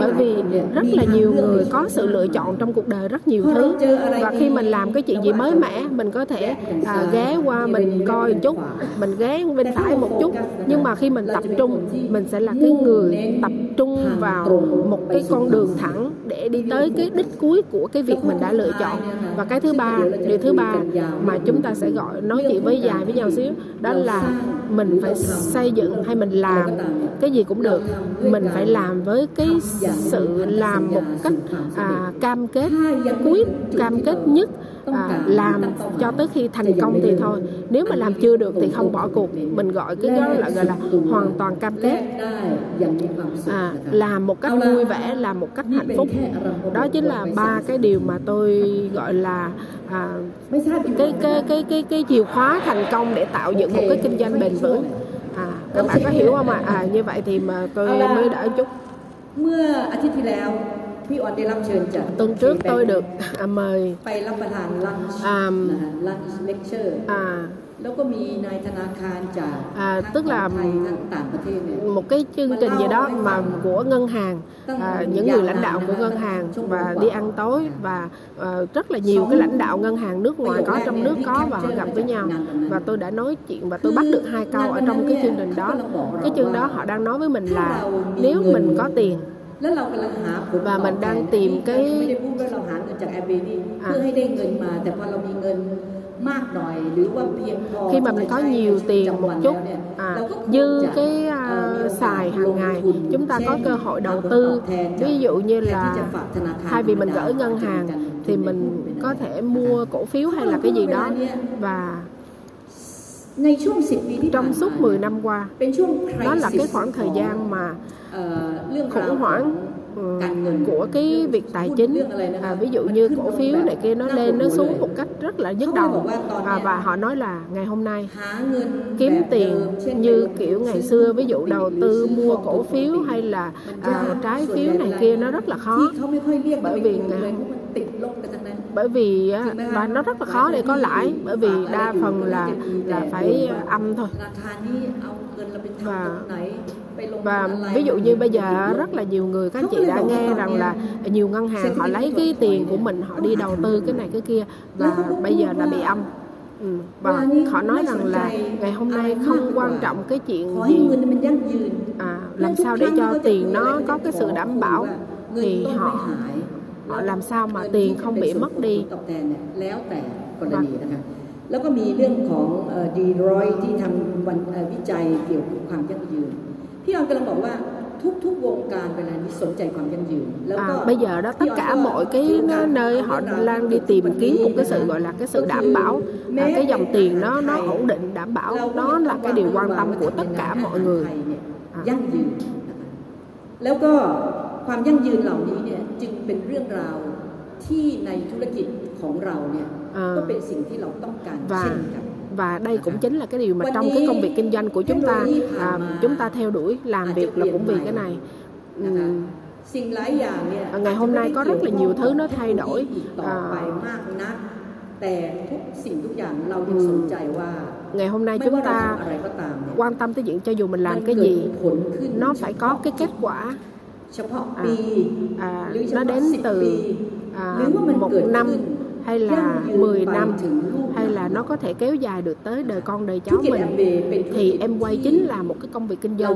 Bởi vì rất là nhiều người có sự lựa chọn trong cuộc đời rất nhiều thứ. Và khi mình làm cái chuyện gì mới mẻ mình có thể à, ghé qua mình coi chút mình ghé bên phải một chút. Nhưng mà khi mình tập trung mình sẽ là cái người tập trung vào một cái con đường thẳng để đi tới cái đích cuối của cái việc mình đã lựa chọn. Và cái thứ ba điều thứ ba mà chúng ta sẽ gọi nói chuyện với dài với nhau xíu. Đó là mình phải xây dựng hay mình làm cái gì cũng được. Mình phải làm với cái sự làm một cách à, cam kết cuối cam kết nhất à, làm cho tới khi thành công thì thôi nếu mà làm chưa được thì không bỏ cuộc mình gọi cái đó là gọi là hoàn toàn cam แล kết กได้อย่างมีความสุข à, นะคะ làm một cách vui vẻ làm một cách hạnh phúc đó chính là ba cái điều mà tôi gọi là à, ไม่ทราบอยู่ cái cái cái cái cái chìa khóa thành công để tạo dựng một cái kinh doanh bền vững à các bạn có hiểu không ạ à như vậy thì mà tôi mới đỡ chút เมื่ออาทิตย์ที่แล้ว พี่ออนได้รับเชิญจาก tuần trước tôi được à, mời ไปรับประทานลันช์ อ่า นะฮะลันช์เลคเชอร์ à, แล้วก็มีนายธนาคารจาก À, ทั้ง tức là ของไทยทั้งต่างประเทศเนี่ย một cái chương trình gì đó mà của ngân hàng à, những người lãnh đạo của ngân hàng và đi ăn tối và à, rất là nhiều cái lãnh đạo ngân hàng nước ngoài có trong nước có và họ gặp với nhau và tôi đã nói chuyện và tôi bắt được hai câu ở trong cái chương trình đó cái chương đó họ đang nói với mình là nếu mình có tiền và mình đang tìm cái à. khi mà mình có nhiều tiền một chút à, dư cái uh, xài hàng ngày chúng ta có cơ hội đầu tư. ví dụ như là thay vì mình gửi ngân hàng thì mình có thể mua cổ phiếu hay là cái gì đó. Và trong suốt 10 năm qua, đó là cái khoảng thời gian mà khủng hoảng của ừ, cái việc tài chính. à, ví dụ như cổ phiếu này kia nó lên nó xuống một cách rất là nhức đầu. à, và họ nói là ngày hôm nay kiếm tiền như kiểu ngày xưa ví dụ đầu tư mua cổ phiếu hay là à, trái phiếu này kia nó rất là khó. Bởi vì à, bởi vì và nó rất là khó để có lãi. bởi vì đa phần là là phải âm à, thôi. và và ví dụ như bây giờ rất là nhiều người các anh chị đã nghe rằng là nhiều ngân hàng họ lấy cái tiền của mình họ đi đầu tư cái này cái kia. Và bây giờ đã bị âm. Ừ, và họ nói rằng là ngày hôm nay không quan trọng cái chuyện gì. à, làm sao để cho tiền nó có cái sự đảm bảo thì họ làm sao mà tiền không bị mất đi ตอบแทนเนี่ยแล้วแต่กรณีนะคะ แล้วก็มีเรื่องของดีรอยที่ทำวันเอ่อวิจัยเกี่ยวกับความยั่งยืน พี่ออนกำลังบอกว่าทุกๆวงการเวลานี้สนใจความยั่งยืน แล้วก็ À, bây giờ đó tất cả mọi cái nó, nơi họ đang đi tìm kiếm một cái sự gọi là cái sự đảm bảo à, cái dòng tiền nó nó ổn định đảm bảo đó là cái điều quan tâm của tất cả mọi người อ่ะ ยั่งยืนนะคะแล้วก็ ความยั่งยืนเหล่านี้เนี่ยจึงเป็นเรื่องราวที่ในธุรกิจของเราเนี่ยก็เป็นสิ่งที่เราต้องการเช่นกัน và đây cũng chính là cái điều mà trong cái công việc kinh doanh của chúng ta à, chúng ta theo đuổi làm việc là cũng vì cái này. Ừ. À, à. Ừ. ngày hôm nay có rất là nhiều thứ nó thay đổi. à, ngày hôm nay chúng ta quan tâm tới chuyện cho dù mình làm cái gì nó phải có cái kết quả à, à nó đến từ à, một năm hay là 10 năm hay là nó có thể kéo dài được tới đời con đời cháu mình thì em quay chính là một cái công việc kinh doanh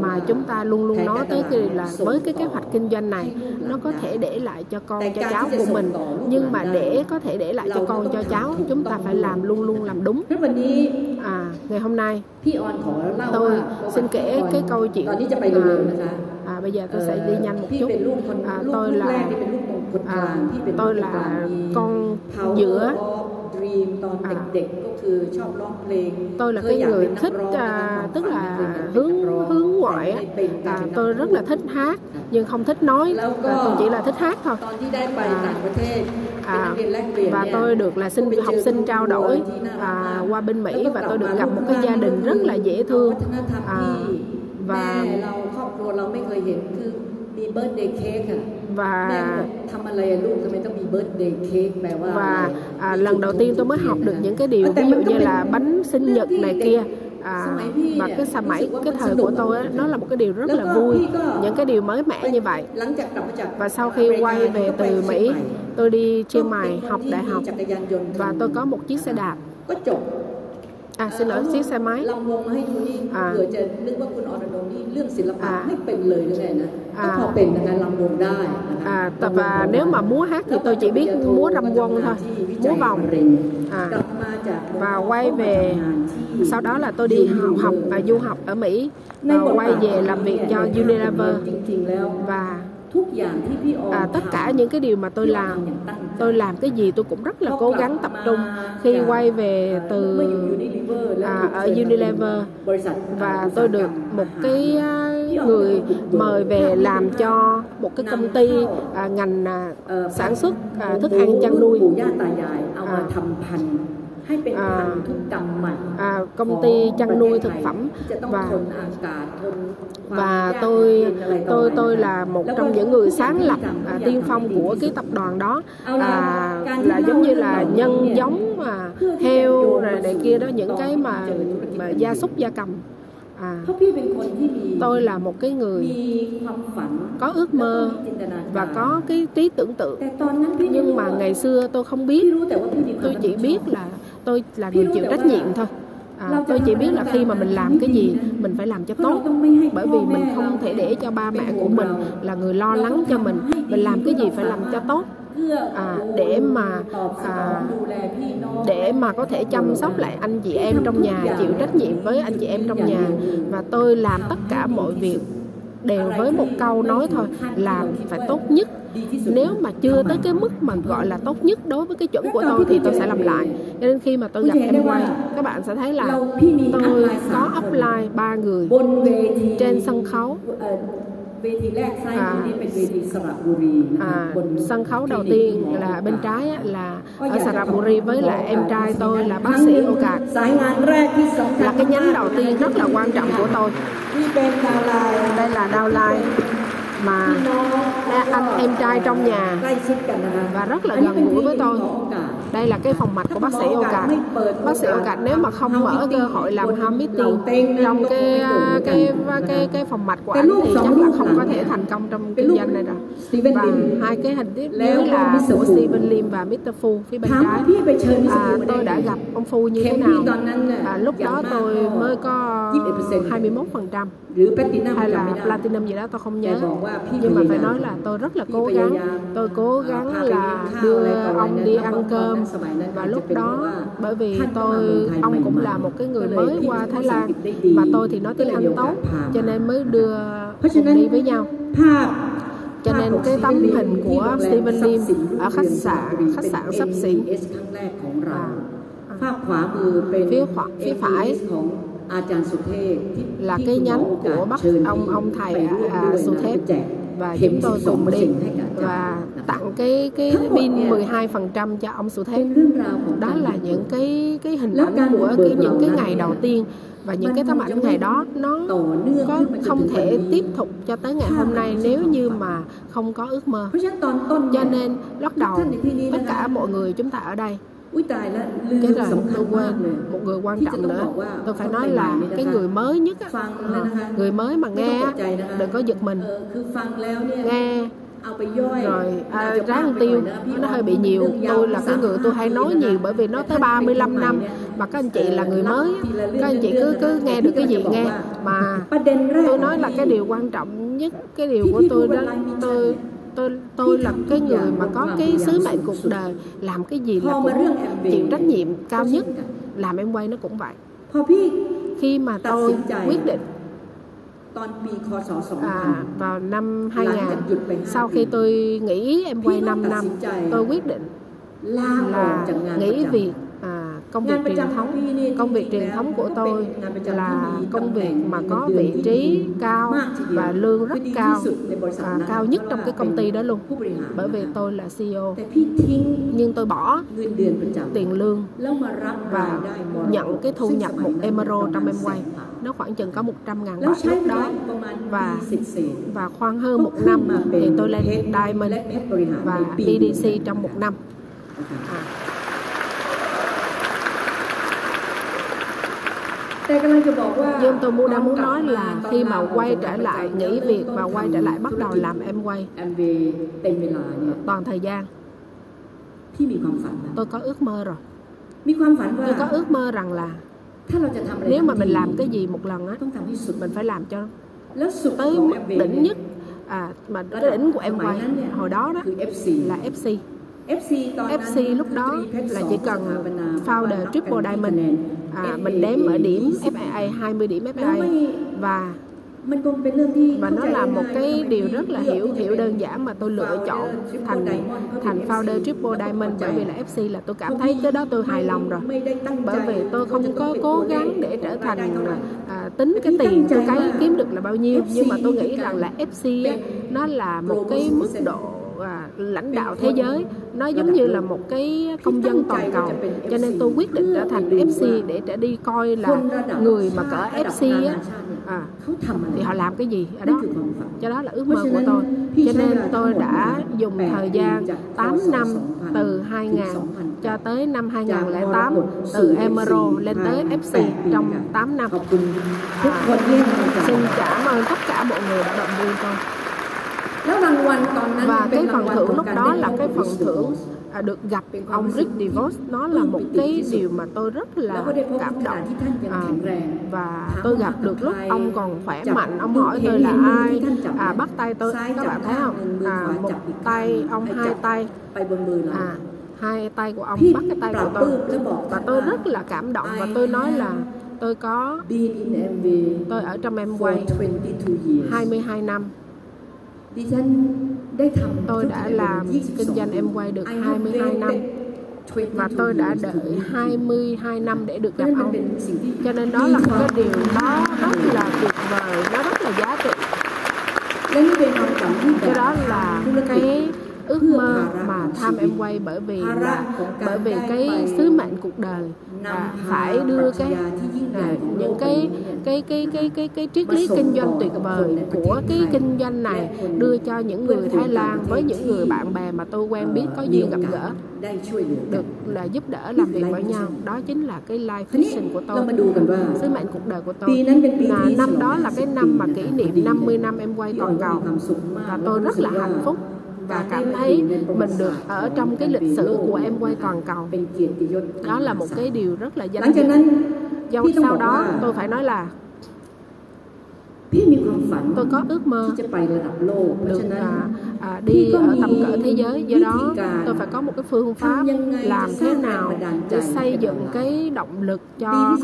mà chúng ta luôn luôn nói tới cái là với cái kế hoạch kinh doanh này nó có thể để lại cho con cho cháu của mình. nhưng mà để có thể để lại cho con cho cháu chúng ta phải làm luôn luôn làm đúng. À ngày hôm nay tôi xin kể cái câu chuyện à, à, bây giờ tôi sẽ đi nhanh một chút à, tôi là à, tôi là con giữa à, tôi là cái người thích à, tức là hướng hướng ngoại á à, tôi rất là thích hát nhưng không thích nói à, tôi chỉ là thích hát thôi à, à, và tôi được là sinh học sinh trao đổi à, qua bên Mỹ và tôi được gặp một cái gia đình rất là dễ thương à, và เราครอบครัวเราไม่เคยเห็นคือมีเบิร์ d เดย์เค้กอะแม่บ và อกทำอะไรอะลูกทำไมต้องมีเบิร์ d เดย์เค้กแปลว่า và อะไร à, lần đầu tiên tôi mới học được những cái điều ví dụ như là bánh sinh nhật này kia à, và cái sa mảy cái thời của tôi á, nó là một cái điều rất là vui những cái điều mới mẻ như vậy หลังจากกลับมาจาก và sau khi quay về từ Mỹ tôi đi Chiang Mai học đại học จักรยานยนต์ và tôi có một chiếc xe đạp ก็จบ à xin lỗi chiếc xe máy ลำวงมาให้ดูนี่ อ่า เผื่อจะนึกว่าคุณอรดงนี่เรื่องศิลปะ อ่า ไม่เป็นเลยหรือไงนะ อ่า ก็พอเป็นนะคะลำวงได้นะคะ à, tập và nếu mà múa hát thì tôi chỉ biết múa râm quân thôi múa vòng อ่า กลับมาจาก và quay về sau đó là tôi đi học, học à, du học ở Mỹ và quay về làm việc cho Unilever จริงๆแล้ว và à, tất cả những cái điều mà tôi làm tôi làm cái gì tôi cũng rất là cố gắng tập trung khi quay về từ à, ở à, Unilever. và tôi được một cái à, người mời về làm cho một cái công ty à, ngành à, sản xuất à, thức ăn chăn nuôi. à, à, à, công ty chăn nuôi thực phẩm và và tôi tôi tôi là một trong những người sáng lập à, tiên phong của cái tập đoàn đó. À, là giống như là nhân giống mà heo rồi này kia đó những cái mà, mà gia súc gia cầm. À, tôi là một cái người có ước mơ và có cái trí tưởng tượng. Nhưng mà ngày xưa tôi không biết. Tôi chỉ biết là tôi là người chịu trách nhiệm thôi à, tôi chỉ biết là khi mà mình làm cái gì mình phải làm cho tốt. Bởi vì mình không thể để cho ba mẹ của mình là người lo lắng cho mình. Mình làm cái gì phải làm cho tốt. À, để mà à, để mà có thể chăm sóc lại anh chị em trong nhà chịu trách nhiệm với anh chị em trong nhà. Và tôi làm tất cả mọi việc đều với một câu nói thôi làm phải tốt nhất. Nếu mà chưa tới cái mức mà gọi là tốt nhất đối với cái chuẩn của tôi thì tôi sẽ làm lại. Cho nên khi mà tôi gặp em quay, các bạn sẽ thấy là tôi có upline ba người trên sân khấu. เวทีแรกซ้ายมือนี่เป็นเวทีสระบุรีà, sân khấu đầu tiên là bên trái là ở Saraburi với lại em trai tôi là bác sĩ Oka là cái nhánh đầu tiên rất là quan trọng của tôi đây là downline mà anh em trai trong nhà. Và rất là gần gũi với tôi. Đây là cái phòng mạch của bác sĩ Oka bác sĩ Oka nếu mà không mở cơ hội làm ham meeting trong cái cái cái cái phòng mạch của anh thì chắc là không có thể thành công trong kinh doanh này rồi. và hai cái hình tiếp nữa là của Steven Lim và Mr. Phu phía bên trái. À, tôi đã gặp ông Phu như thế nào? À, lúc đó tôi mới có 21 phần trăm hay là platinum gì đó tôi không nhớ. nhưng mà phải nói là tôi rất là cố gắng. Tôi cố gắng là đưa ông đi ăn cơm. và lúc đó bởi vì tôi ông cũng là một cái người mới qua Thái Lan. Mà tôi thì nói tiếng Anh tốt cho nên mới đưa cùng đi với nhau. Cho nên cái tấm hình của Steven Lim ở khách sạn khách sạn sắp xỉ à, phía phải phía phải là cái nhánh của bác ông ông thầy à, Suthep và chúng tôi cùng đi và tặng cái cái pin 12 phần trăm cho ông Suthep đó là những cái cái hình ảnh của cái, những cái ngày đầu tiên. Và những cái tấm ảnh ngày đó nó có không thể tiếp tục cho tới ngày hôm nay nếu như mà không có ước mơ. Cho nên bắt đầu tất cả mọi người chúng ta ở đây cái rồi tôi quên một người quan trọng nữa tôi phải nói là cái người mới nhất á, người mới mà nghe đừng có giật mình. Nghe. Rồi à, ráng tiêu. nó hơi bị nhiều. tôi là cái người tôi hay nói nhiều bởi vì nó tới 35 năm mà các anh chị là người mới các anh chị cứ cứ nghe được cái gì nghe. mà tôi nói là cái điều quan trọng nhất cái điều của tôi đó tôi tôi tôi là cái người mà có cái sứ mệnh cuộc đời làm cái gì là cũng chịu trách nhiệm cao nhất làm em quay nó cũng vậy. Khi mà tôi quyết định à, vào năm 2000 sau khi tôi nghỉ em quay 5 năm tôi quyết định là nghỉ việc công việc truyền thống. công việc truyền thống của tôi là công việc mà có vị trí cao và lương rất cao và cao nhất trong cái công ty đó luôn. Bởi vì tôi là CEO nhưng tôi bỏ tiền lương và nhận cái thu nhập một emerald trong em quay. nó khoảng chừng có 100 ngàn bạc lúc đó. và và khoan hơn một năm thì tôi lên Diamond và EDC trong. một năm. À. nhưng tôi muốn đang muốn nói là khi mà quay trở lại nghỉ việc và quay trở lại bắt đầu làm em quay. Toàn thời gian. Tôi có ước mơ rồi. Tôi có ước mơ rằng là nếu mà mình làm cái gì một lần á mình phải làm cho tới đỉnh nhất à mà cái đỉnh của em quay. hồi đó đó là FC FC lúc đó là chỉ cần founder triple diamond à, mình đếm ở điểm FIA 20 điểm FIA và và nó là một cái điều rất là hiểu hiểu đơn giản mà tôi lựa chọn thành thành founder triple diamond bởi vì là FC là tôi cảm thấy cái đó tôi hài lòng rồi. bởi vì tôi không có cố gắng để trở thành à, tính cái tiền tôi cái kiếm được là bao nhiêu. Nhưng mà tôi nghĩ rằng là FC nó là một cái mức độ à, lãnh đạo thế giới nó giống như là một cái công dân toàn cầu. cho nên tôi quyết định trở thành FC để trở đi coi là người mà cỡ FC á. À, thì họ làm cái gì ở đó? cho đó là ước mơ của tôi. cho nên tôi đã dùng thời gian 8 năm từ 2000 cho tới năm 2008 từ Emerald lên tới FC trong 8 năm. À, xin cảm ơn tất cả mọi người đã động viên tôi và cái phần thưởng lúc đó là cái phần thưởng à, được gặp ông Rick DeVos. Nó là một cái điều mà tôi rất là cảm động. à, và tôi gặp được lúc ông còn khỏe mạnh. Ông hỏi tôi là ai? à, bắt tay tôi. Các bạn thấy không? à, một tay ông hai tay. À, hai tay của ông bắt cái tay của tôi. và tôi rất là cảm động và tôi nói là tôi có tôi ở trong em quay 22 năm tôi đã làm kinh doanh em quay được 22 năm và tôi đã đợi 22 năm để được gặp ông. cho nên đó là một cái điều nó rất là tuyệt vời nó rất là giá trị. Cái đó là cái ước mơ mà tham em quay bởi vì là bởi vì cái sứ mệnh cuộc đời à, phải đưa cái những cái cái cái cái cái cái triết lý kinh doanh tuyệt vời của cái kinh doanh này đưa cho những người Thái Lan với những người bạn bè mà tôi quen biết có duyên gặp gỡ được là giúp đỡ làm việc với nhau. đó chính là cái life vision của tôi. Sứ mệnh cuộc đời của tôi. Là năm đó là cái năm mà kỷ niệm 50 năm em quay toàn cầu. Và tôi rất là hạnh phúc và cảm thấy mình được ở trong cái lịch sử của em quay toàn cầu. Đó là một cái điều rất là danh dự. do sau đó tôi phải nói là tôi có ước mơ được à, à, đi ở tầm cỡ thế giới. Do đó tôi phải có một cái phương pháp làm thế nào để xây dựng cái động lực cho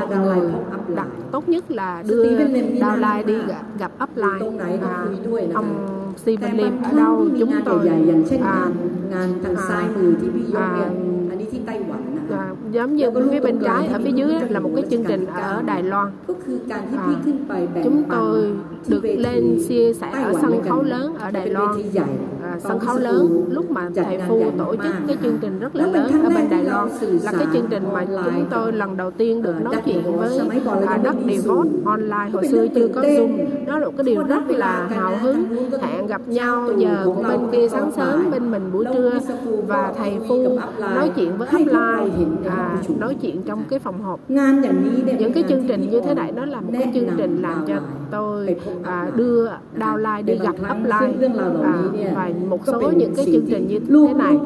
mọi người. đặt tốt nhất là đưa downline đi gặp, gặp upline. à, ông Stephen Lim ở đâu? chúng tôi à, à, à, giống như phía bên trái ở phía dưới là một cái chương trình ở Đài Loan. À, chúng tôi được lên chia sẻ ở sân khấu lớn ở Đài Loan sân khấu lớn lúc mà thầy Phu tổ chức cái chương trình rất là lớn ở bên Đài Loan là cái chương trình mà chúng tôi lần đầu tiên được nói chuyện với à, đất Devote online. Hồi xưa chưa có Zoom. Đó là một cái điều rất là hào hứng. Hẹn gặp nhau giờ của bên kia sáng sớm bên mình buổi trưa. và thầy Phu nói chuyện với upline à, nói chuyện trong cái phòng họp. Những cái chương trình như thế này nó là một cái chương trình làm cho tôi à, đưa downline đi gặp upline à, và một số những cái chương trình như thế này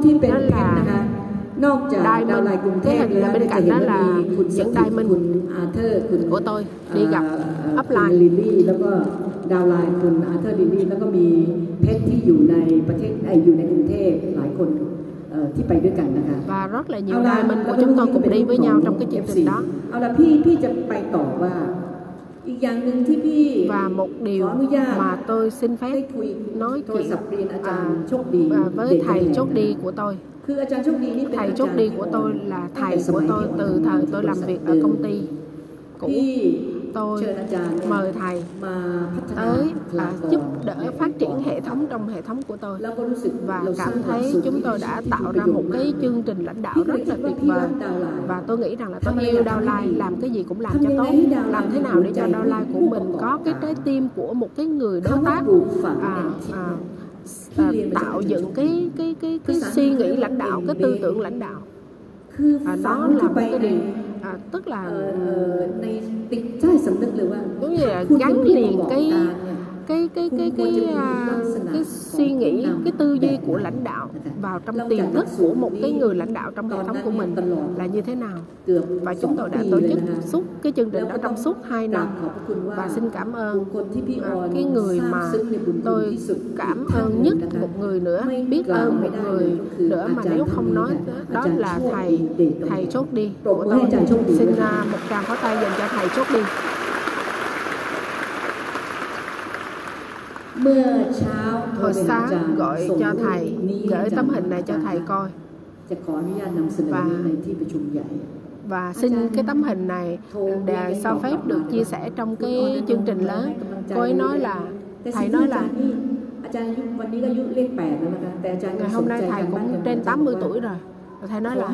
đó là Diamond cái hình là bên cạnh đó là những Diamond của tôi đi gặp upline แล้วก็ดาวไลน์คุณอาเธอร์ลิลลี่แล้วก็มีเพชรที่อยู่ในประเทศไออยู่ในกรุงเทพหลายคนที่ไปด้วยกันนะคะ và rất là nhiều diamond của chúng tôi cùng đi với nhau trong cái chương trình đó เอาละพี่พี่จะไปต่อว่า và một điều mà tôi xin phép nói chuyện à, à, với thầy chốt đi của tôi. Thầy chốt đi của tôi là thầy của tôi từ thời tôi làm việc ở công ty cũ tôi mời thầy tới à, giúp đỡ phát triển hệ thống trong hệ thống của tôi. Và cảm thấy chúng tôi đã tạo ra một cái chương trình lãnh đạo rất là tuyệt vời. Và tôi nghĩ rằng là tôi yêu downline làm cái gì cũng làm cho tốt. Làm thế nào để cho downline của mình có cái trái tim của một cái người đối tác à, à, à, tạo dựng cái cái cái cái suy nghĩ lãnh đạo cái tư tưởng lãnh đạo. À, nó là một cái điều à, tức là uh, uh, này, chắc là sấm được đúng rồi gắn liền cái cái cái cái cái à, cái suy nghĩ cái tư duy của lãnh đạo vào trong tiềm thức của một cái người lãnh đạo trong hệ thống của mình là như thế nào? Và chúng tôi đã tổ chức suốt cái chương trình đó trong suốt 2 năm. và xin cảm ơn à, cái người mà tôi cảm ơn nhất một người nữa biết ơn một người nữa mà nếu không nói đó là thầy thầy chốt đi. Của tôi xin à, một tràng pháo tay dành cho thầy chốt đi Hồi sáng gọi cho thầy, gửi tấm hình này cho thầy coi. Và và xin cái tấm hình này để cho phép được chia sẻ trong cái chương trình lớn. Cô ấy nói là thầy nói là ngày hôm nay thầy cũng trên 80 tuổi rồi. Thầy nói là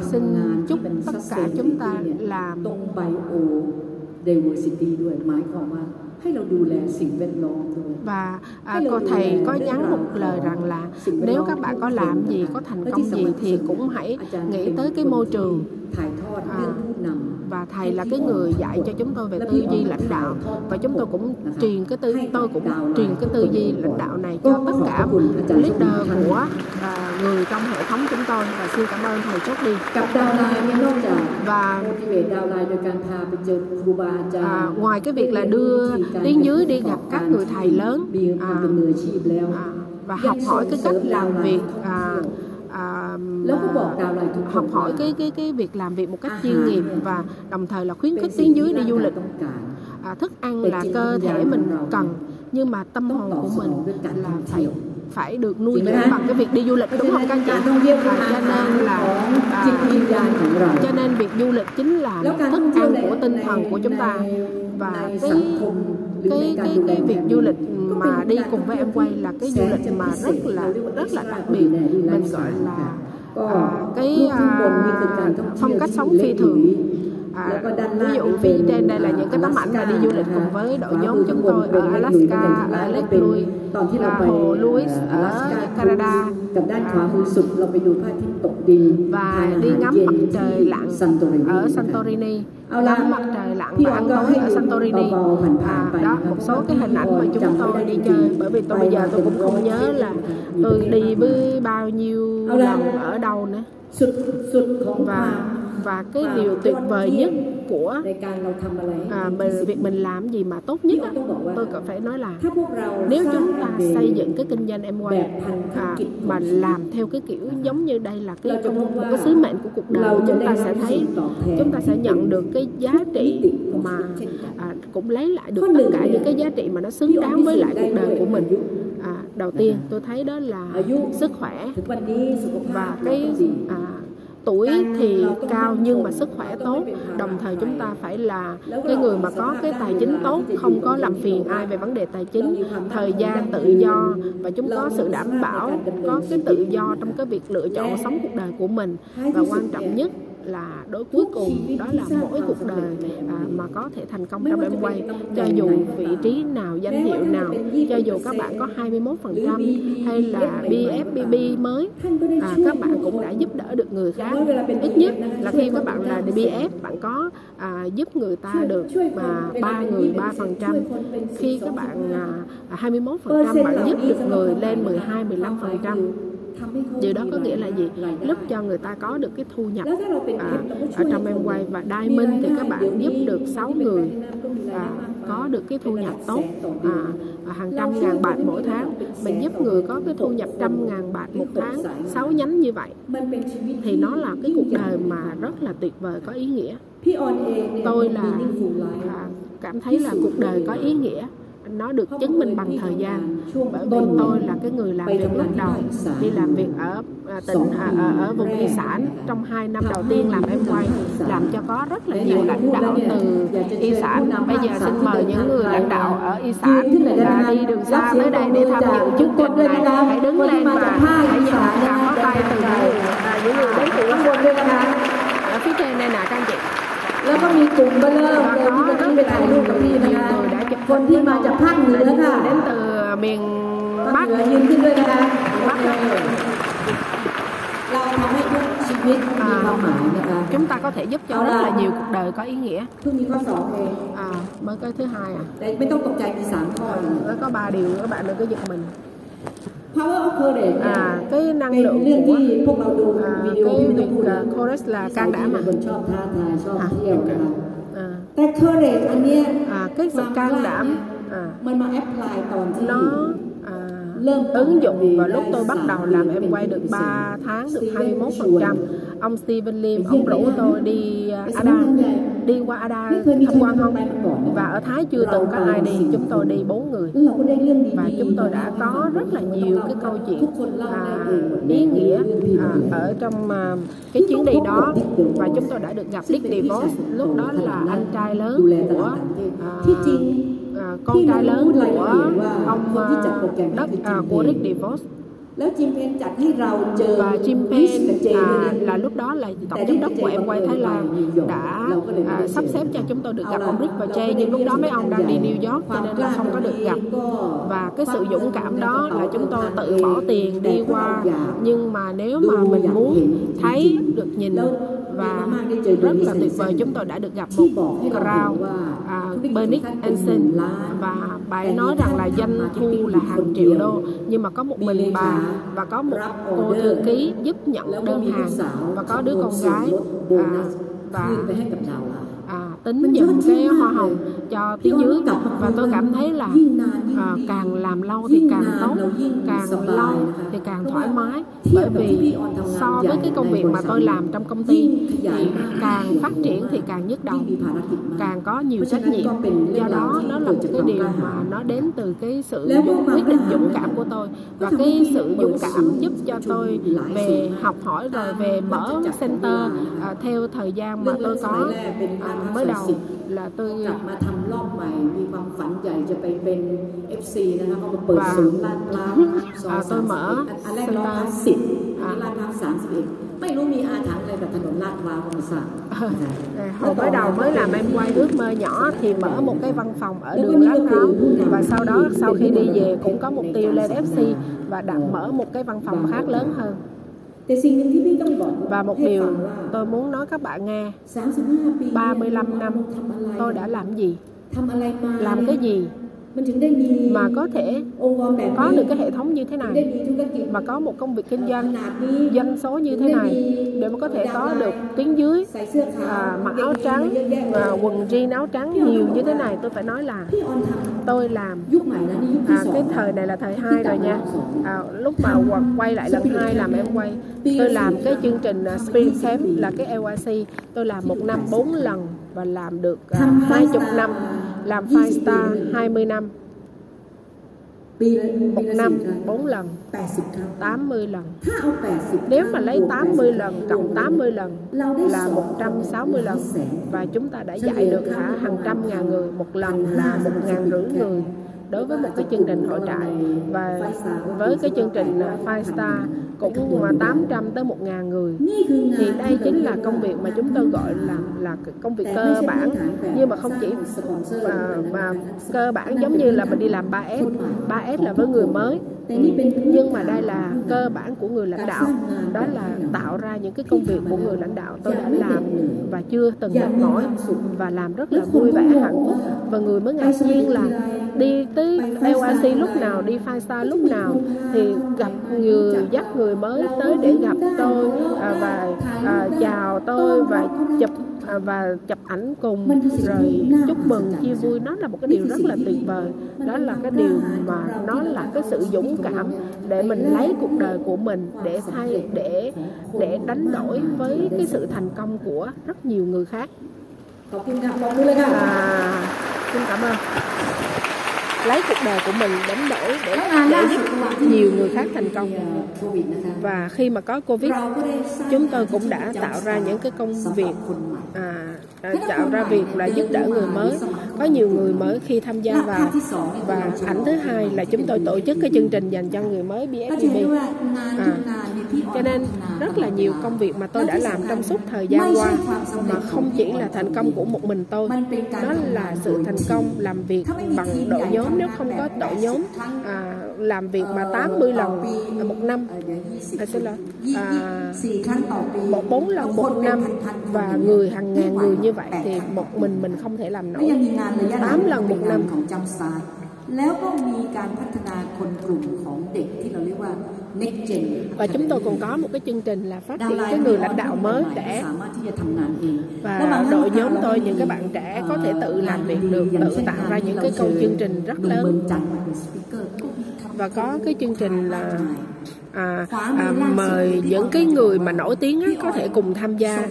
xin chúc tất cả chúng ta làm diversity ด้วยหมายความว่าให้เราดูแลสิ่งแวดล้อมด้วย và à, cô thầy có nhắn một lời rằng là nếu các bạn có làm gì có thành công gì thì cũng hãy nghĩ tới cái môi trường ถ่ายทอดเรื่องผู้นำ và thầy là cái người dạy cho chúng tôi về tư duy lãnh đạo và chúng tôi cũng truyền cái tư tôi cũng truyền cái tư duy lãnh đạo này cho tất cả leader của à, người trong hệ thống chúng tôi. Và xin cảm ơn thầy chốt đi. Và à, ngoài cái việc là đưa tiếng dưới đi gặp các người thầy lớn. à, à, và học hỏi cái cách làm việc à, à, à, học hỏi cái cái cái việc làm việc một cách chuyên nghiệp và đồng thời là khuyến khích tiếng dưới đi du lịch. À, thức ăn là cơ thể mình cần nhưng mà tâm hồn của mình là phải phải được nuôi dưỡng bằng cái việc đi du lịch đúng không các chị? À, cho nên là à, cho nên việc du lịch chính là một thức ăn của tinh thần của chúng ta. và cái cái cái cái việc du lịch mà đi cùng với em quay là cái du lịch mà rất là rất là đặc biệt. mình gọi là à, cái à, phong cách sống phi thường. À, แล้วก็ด้าน ví ล่าง dụ นี่เป็ phía น trên đây là những cái tấm ảnh mà đi du lịch cùng với đội nhóm chúng tôi ở Alaska, ở Lake Louise, ตอนที่เรา à, ไป hồ Louise อ ở ลาสกา Canada กับด้านขวามือสุดเราไปดูพระอาทิตย์ตกดิน và ทานอา đi หาร ngắm เย็น mặt ที่ trời lặn ซันโตรินี ở Santorini Ao la, ngắm mặt trời lặn Phi và Hoàng ăn có tối hay ở nhìn Santorini bầu bầu à, hành hành đó vậy một đó. số cái hình ảnh mà chúng Chồng tôi tôi đi đã chơi đi bởi vì tôi bây giờ tôi cũng không nhớ là tôi đi với bao nhiêu Ao la. lần ở đâu nữa สุดสุดของควา và ม và cái điều tuyệt vời nhất của à, mình, việc mình làm gì mà tốt nhất á, tôi có phải nói là nếu chúng ta xây dựng cái kinh doanh em quay à, mà làm theo cái kiểu giống như đây là cái công, cái sứ mệnh của cuộc đời chúng ta sẽ thấy chúng ta sẽ nhận được cái giá trị mà à, cũng lấy lại được tất cả những cái giá trị mà nó xứng đáng với lại cuộc đời của mình. À, đầu tiên tôi thấy đó là sức khỏe và cái à, tuổi thì cao nhưng mà sức khỏe tốt. đồng thời chúng ta phải là cái người mà có cái tài chính tốt không có làm phiền ai về vấn đề tài chính. thời gian tự do và chúng có sự đảm bảo có cái tự do trong cái việc lựa chọn sống cuộc đời của mình. Và quan trọng nhất là đối cuối cùng đó là mỗi cuộc đời à, mà có thể thành công trong em quay. cho dù vị trí nào danh hiệu nào cho dù các bạn có 21% hay là BFBB mới à, các bạn cũng đã giúp đỡ được người khác. Ít nhất là khi các bạn là BF bạn có à, giúp người ta được mà ba người ba phần trăm. khi các bạn à, 21% bạn giúp được người lên 12 15% điều đó có nghĩa là gì? Giúp cho người ta có được cái thu nhập à, ở trong em quay và đai minh thì các bạn giúp được 6 người à, có được cái thu nhập tốt à, à hàng trăm ngàn bạc mỗi tháng. Mình giúp người có cái thu nhập trăm ngàn bạc một tháng sáu nhánh như vậy thì nó là cái cuộc đời mà rất là tuyệt vời có ý nghĩa. Tôi là à, cảm thấy là cuộc đời có ý nghĩa nó được chứng minh bằng thời gian bởi vì tôi là cái người làm việc lúc đầu đi làm việc ở à, tỉnh à, ở, ở vùng y sản trong hai năm đầu tiên làm em quay làm cho có rất là nhiều lãnh đạo từ y sản bây giờ xin mời những người lãnh đạo ở y sản là đi đường xa tới đây để tham dự chương trình này hãy đứng lên và hãy nhận tràng pháo tay từ những, à, những người đến từ ข้างบนด้วยนะคะ ở phía trên đây nè các anh chị แล้วก็มีกลุ่มเบอร์เริ่มเลยที่จะขึ้นไปถ่ายรูปกับพี่นะคะ คนที่มาจากภาคเหนือค่ะ đến từ miền ภาค Bắc เหนือยืนขึ้นด้วยนะคะ Bắc เราทำให้ทุกชีวิตมีความหมายนะคะ chúng ta có thể giúp cho rất là nhiều cuộc đời có ý nghĩa เพิ่งมีข้อสองเอง à, mới cái thứ hai à แต่ไม่ต้องตกใจมีสามข้อ nó có ba điều các bạn đừng có giật mình Power of Courage เนี่ย à, cái เป็ năng น lượng เรื่อง của ที่พวกเราดู à, วิดีโอ cái ที่ไม่ต้อง việc พูด uh, chorus là สาว can ที่ đảm เป็น à? คนชอบท้าทายชอบ à, เที่ยวนะคะ à, cái sự can đảm à, nó à, ứng dụng và lúc tôi bắt đầu làm em quay được 3 tháng được 21 phần trăm. Ông Steven Lim ông rủ tôi đi à, Ada đi qua Ada tham quan không và ở Thái chưa từng có ai đi chúng tôi đi bốn người. Và chúng tôi đã có rất là nhiều cái câu chuyện à, ý nghĩa à, ở trong à, cái chuyến đi đó. và đã được gặp Dick DeVos lúc đó là anh trai lớn ดูแลตลา của ดต่างประเทศ à, ที่จริง à, à, con trai lớn của ông à, đất à, của Rick DeVos แล้วจิมเพนจัดให้เราเจอ và Jim ริช Pen กับเจนด้วย à, นะ là lúc đó là tổng giám đốc của em quay Thái Lan đã à, sắp xếp cho chúng tôi được gặp ông Rick và Jay nhưng lúc đó mấy ông đang đi New York cho nên là không có được gặp và cái sự dũng cảm đó là chúng tôi tự bỏ tiền đi qua nhưng mà nếu mà mình muốn thấy được nhìn và rất là tuyệt vời chúng tôi đã được gặp một crowd à, Bernice Anson và bà ấy nói rằng là doanh thu là hàng triệu đô nhưng mà có một mình bà và có một cô thư ký giúp nhận đơn hàng và có đứa con gái à, và tính dùng cái hoa hồng cho tiếng dưới. và tôi cảm thấy là à, càng làm lâu thì càng tốt càng lâu thì càng thoải mái. Bởi vì so với cái công việc mà tôi làm trong công ty thì càng phát triển thì càng nhức đầu. càng có nhiều trách nhiệm. do đó nó là một cái điều mà nó đến từ cái sự quyết định dũng cảm của tôi. Và cái sự dũng cảm giúp cho tôi về học hỏi rồi về mở center à, theo thời gian mà tôi có à, mới đầu là ก tôi ลับมาทำรอบใหม่ มีความฝันใหญ่จะไปเป็น FC นะคะเขามาเปิด ว่า ศูนย์ลาดพร้าวซอย อ่าตัวหมา อันแรก ส ลาด ตาร์ พร้าวสิบอั อ่า นนี้ลาดพร้าวสามสิบเอ็ดไม่รู้มีอาถรรพ์อะไรกับถนนลาดพร้าวของสาม À, hồi mới đầu mới làm em quay ước mơ nhỏ thì mở một cái văn phòng ở đường Lát Ráo và sau đó sau khi đi về cũng có mục tiêu lên FC và đặt mở một cái văn phòng khác lớn hơn Và một điều tôi muốn nói các bạn nghe. 35 năm tôi đã làm gì? Làm cái gì? mà có thể có được cái hệ thống như thế này mà có một công việc kinh doanh doanh số như thế này để mà có thể có được tiếng dưới à, mặc áo trắng à, quần jean áo trắng nhiều như thế này. Tôi phải nói là tôi làm à, cái thời này là thời hai rồi nha. à, lúc mà quay lại lần hai làm em quay. Tôi làm cái chương trình à, Spring Camp là cái LYC tôi làm một năm bốn lần và làm được à, hai uh, chục năm làm five star 20 năm. Một năm 4 lần 80 lần. Nếu mà lấy 80 lần cộng 80 lần là 160 lần và chúng ta đã dạy được cả hàng trăm ngàn người, một lần là một ngàn rưỡi người đối với một cái chương trình hội trại và với cái chương trình à, Five Star cũng à, 800 tới 1.000 người. Thì đây chính là công việc mà chúng tôi gọi là là công việc cơ bản. Nhưng mà không chỉ và và cơ bản giống như là mình đi làm 3S 3S là với người mới. Ừ. Nhưng mà đây là cơ bản của người lãnh đạo. đó là tạo ra những cái công việc của người lãnh đạo. Tôi đã làm và chưa từng mệt mỏi và làm rất là vui vẻ hạnh phúc. và người mới ngạc nhiên là đi tới LRC lúc nào đi Phai star lúc nào thì gặp người dắt người mới tới để gặp tôi à, và à, chào tôi và chụp À, và chụp ảnh cùng rồi chúc mừng chia vui. Nó là một cái điều rất là tuyệt vời. đó là cái điều mà nó là cái sự dũng cảm để mình lấy cuộc đời của mình để thay để để đánh đổi với cái sự thành công của rất nhiều người khác. À, xin cảm ơn lấy cuộc đời của mình đánh đổi để, để giúp nhiều người khác thành công. Và khi mà có covid chúng tôi cũng đã tạo ra những cái công việc à, à, tạo ra việc là giúp đỡ người mới. có nhiều người mới khi tham gia vào. và ảnh thứ hai là chúng tôi tổ chức cái chương trình dành cho người mới BFDB à, cho nên rất là nhiều công việc mà tôi đã làm trong suốt thời gian qua mà không chỉ là thành công của một mình tôi. Đó là sự thành công làm việc bằng đội nhóm nếu không có đội nhóm à, làm việc mà 80 lần à, một năm เดี๋ยวยี่สิบ à, xin lỗi ยี่ à, สี่ครั้งต่อปี một bốn lần một năm và người hàng ngàn người như vậy thì một mình mình không thể làm ก็ยัง nổi มีงานระยะ tám lần เป็ một นงาน năm ของจำสายแล้วก็มีการพัฒนาคนกลุ่มของเด็กที่เราเรียกว่า next gen và chúng tôi còn có một cái chương trình là phát triển cái người lãnh đạo mới trẻ. Và đội nhóm tôi những cái bạn trẻ có thể tự làm việc được tự tạo ra những cái câu chương trình rất lớn. và có cái chương trình là à, à, mời những cái người mà nổi tiếng á, có thể cùng tham gia.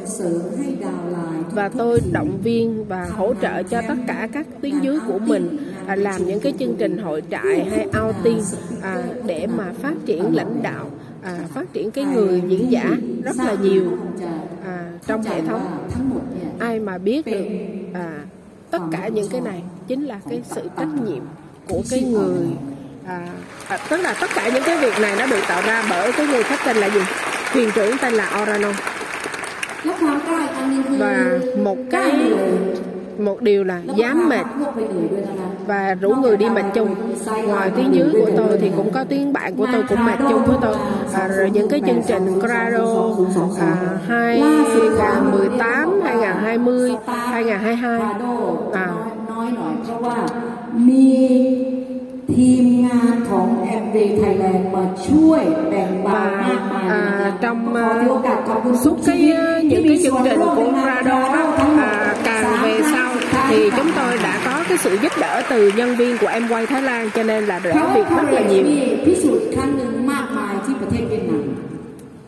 Và tôi động viên và hỗ trợ cho tất cả các tiếng dưới của mình à, làm những cái chương trình hội trại hay outing à, để mà phát triển lãnh đạo à, phát triển cái người diễn giả rất là nhiều à, trong hệ thống. Ai mà biết được à, tất cả những cái này chính là cái sự trách nhiệm của cái người à, à, tức là tất cả những cái việc này nó được tạo ra bởi cái người khách tên là gì? Thuyền trưởng tên là Orano và một cái một điều là dám mệt và rủ người đi mệt chung ngoài tiếng dưới của tôi thì cũng có tiếng bạn của tôi cũng mệt chung với tôi à, rồi những cái chương trình Grado à, 2018 2020 2022 à, มีทีมงานของแอมเวย์ไทยแลนด์มาช่วยแบ่งเบามากมาย à, trong uh, suốt cái những cái chương trình của Grado à, càng về sau thì chúng tôi đã có cái sự giúp đỡ từ nhân viên của em quay Thái Lan cho nên là đỡ việc rất là nhiều พิสูจน์ครั้งหนึ่งมากมายที่ประเทศเวียดนาม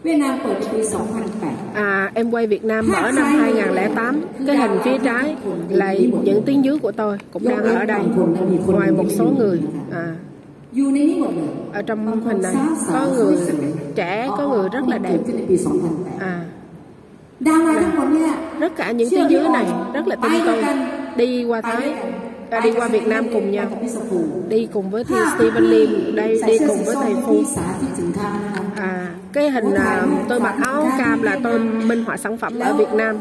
เวียดนามเปิดในปี 2008 À, em quay Việt Nam mở năm 2008 Cái hình phía trái là những tiếng dưới của tôi cũng đang ở đây Ngoài một số người à, อยู่ในนี้หมดเลย Ở trong hình này có người trẻ, có người rất là đẹp ขึ้นในปี 2008 à, ดาราทั้งหมดเนี่ย Tất cả những tiếng dưới này rất là tin tôi đi qua Thái. À, đi qua Việt Nam cùng nhau. Đi cùng với thầy Stephen Lim. Đây đi cùng với thầy Phu. à cái hình là tôi mặc áo cam là tôi minh họa sản phẩm ở Việt Nam.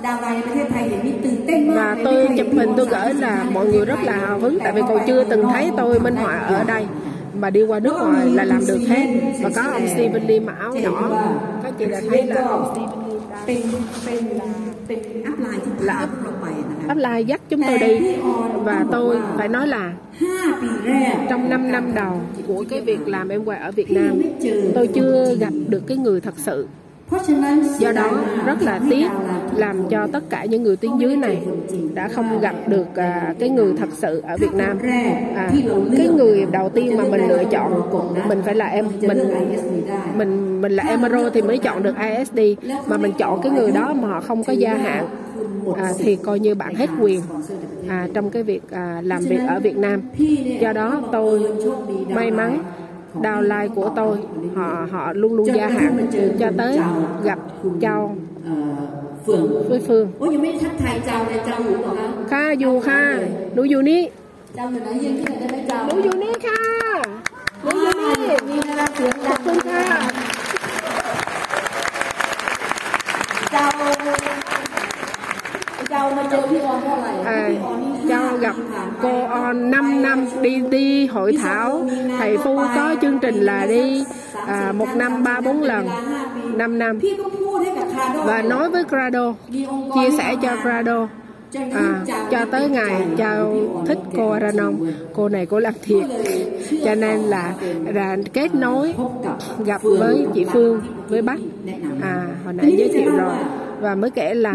và tôi chụp hình tôi gửi là mọi người rất là hào tại vì còn chưa từng thấy tôi minh họa ở đây. Mà đi qua nước ngoài là làm được hết. Và có ông Stephen Lim mặc áo đỏ. các chị đã thấy là ông Stephen Lim là là áp Upline dắt chúng tôi đi. Và tôi phải nói là trong 5 năm đầu của cái việc làm em quay ở Việt Nam tôi chưa gặp được cái người thật sự. Do đó rất là tiếc làm cho tất cả những người tuyến dưới này đã không gặp được à, cái người thật sự ở Việt Nam. À, cái người đầu tiên mà mình lựa chọn mình phải là em mình mình mình là Emero thì mới chọn được ISD mà mình chọn cái người đó mà họ không có gia hạn à, thì coi như bạn hết quyền à, trong cái việc à, làm việc ở Việt Nam. Do đó tôi may mắn đào lai của tôi họ họ luôn luôn gia hạn cho tới gặp Châu với Phương. Kha dù kha, đủ dù ní. Đủ dù ní kha. Đủ dù ní. Cảm ơn kha. Chào à, cho gặp cô On 5 năm đi đi hội thảo. Thầy Phu có chương trình là đi à, một năm ba bốn lần 5 năm. Và nói với Grado chia sẻ cho Grado à, cho tới ngày chào thích cô Aranon cô này cô làm thiệt cho nên là, là kết nối gặp với chị Phương với bác. À hồi nãy giới thiệu rồi và mới kể là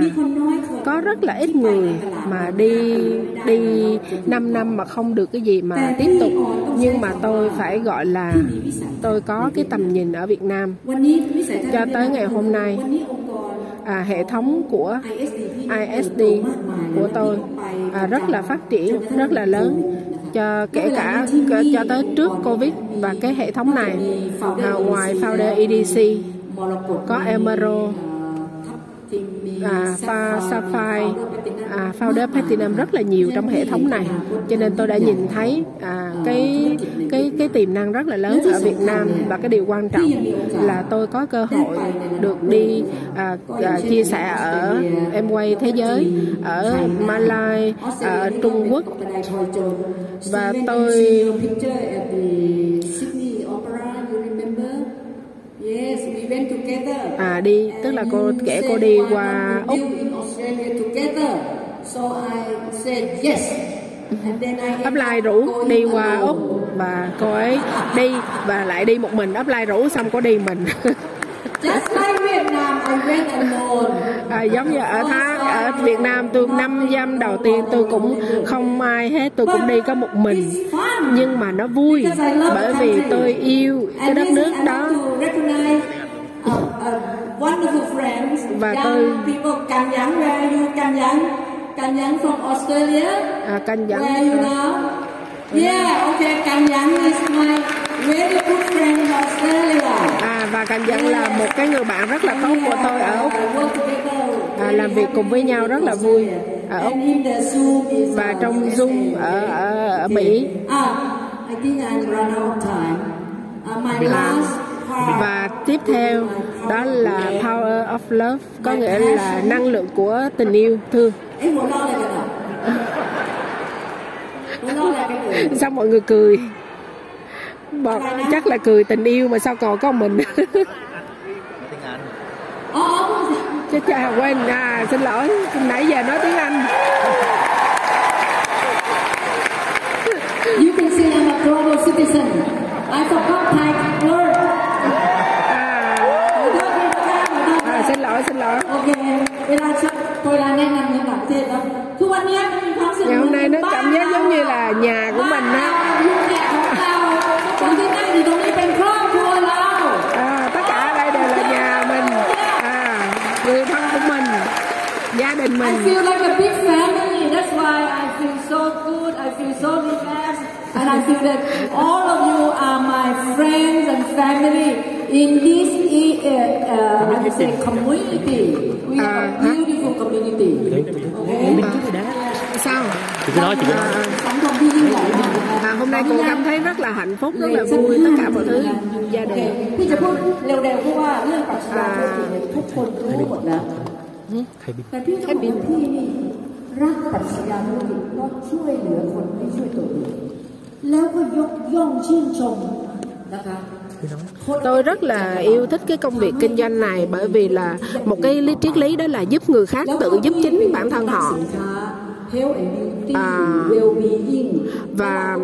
có rất là ít người mà đi đi 5 năm mà không được cái gì mà tiếp tục. nhưng mà tôi phải gọi là tôi có cái tầm nhìn ở Việt Nam. Cho tới ngày hôm nay à, hệ thống của ISD của tôi à, rất là phát triển rất là lớn. Cho kể cả cho tới trước Covid và cái hệ thống này à, ngoài founder EDC có Emerald à, pha, Sapphire à, Founder Platinum rất là nhiều trong hệ thống này. Cho nên tôi đã nhìn thấy à, cái cái cái tiềm năng rất là lớn ở Việt Nam. Và cái điều quan trọng là tôi có cơ hội được đi à, à, chia sẻ ở em quay thế giới ở Malai à, ở Trung Quốc. Và tôi à đi tức là cô kể cô đi qua Úc live in Australia together. So I said yes. And then I upline rủ đi qua úc và cô ấy đi và lại đi một mình. Upline rủ xong có đi mình. [LAUGHS] À, giống như ở Thái ở Việt Nam tôi năm năm đầu tiên tôi cũng không ai hết tôi cũng đi có một mình. nhưng mà nó vui bởi vì tôi yêu cái đất nước đó Và young tôi- people Can Yang where are you Can Yang? Can Yang from Australia? À, canh dẫn where you now? Yeah okay Can Yang is my very good friend in Australia. À, và canh dẫn là một cái người bạn rất là tốt của tôi ở Úc. I à, làm việc cùng với nhau rất là vui ở Úc. và trong Zoom ở, ở, ở Mỹ là và tiếp theo đó là power of love có nghĩa là năng lượng của tình yêu thương [LAUGHS] sao mọi người cười? Bọn, chắc là cười tình yêu mà sao còn có mình? [LAUGHS] Chết cha quên. À xin lỗi. Nãy giờ nói tiếng Anh. You can say I'm a global citizen. I forgot Thai lỗi xin lỗi. Ok bây giờ tôi là nên làm nhân bản thiệt đó. Thu anh nhé ngày hôm nay nó cảm giác giống như là nhà của mình á. À, tất cả đây đều là nhà mình. À, người thân của mình gia đình mình. I feel like a big family that's why I feel so good I feel so relaxed and I feel that all of you are my friends and family. In this uh, uh, I would say community. We are a beautiful community. Okay? sao Chị cứ nói, chị cứ nói. à, สังคมที่ยิ่งใหญ่มากนะคะ à, hôm nay cô cảm thấy rất là hạnh phúc rất là vui tất cả mọi thứ gia โอเค đình พี่จะพูดเร็วๆเพราะว่าเรื่องปรัชญาธุรกิจเนี่ยทุกคนรู้หมดแล้วแต่พี่ต้องบอกว่าพี่นี่รักปรัชญาธุรกิจเพราะช่วยเหลือคนไม่ช่วยตัวเองแล้วก็ยกย่องชื่นชมนะคะคน tôi rất là yêu thích cái công việc kinh doanh này bởi vì là một cái lý triết lý đó là giúp người khác tự giúp chính bản thân họ. À, và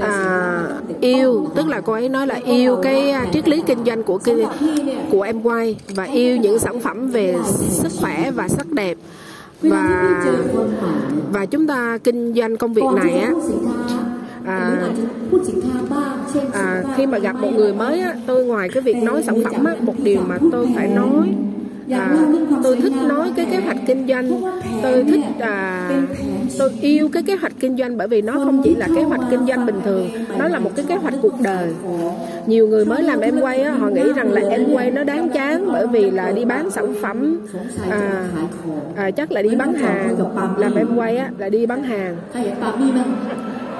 à, yêu tức là cô ấy nói là yêu cái à, triết lý kinh doanh của của em quay và yêu những sản phẩm về sức khỏe và sắc đẹp. Và và chúng ta kinh doanh công việc này á à, à, khi mà gặp một người mới á, tôi ngoài cái việc nói sản phẩm á, một điều mà tôi phải nói à, tôi thích nói cái kế hoạch kinh doanh. Tôi thích à, tôi yêu cái kế hoạch kinh doanh bởi vì nó không chỉ là kế hoạch kinh doanh bình thường nó là một cái kế hoạch cuộc đời. nhiều người mới làm em quay á, họ nghĩ rằng là em quay nó đáng chán bởi vì là đi bán sản phẩm à, à, chắc là đi bán hàng. làm em quay á, là đi bán hàng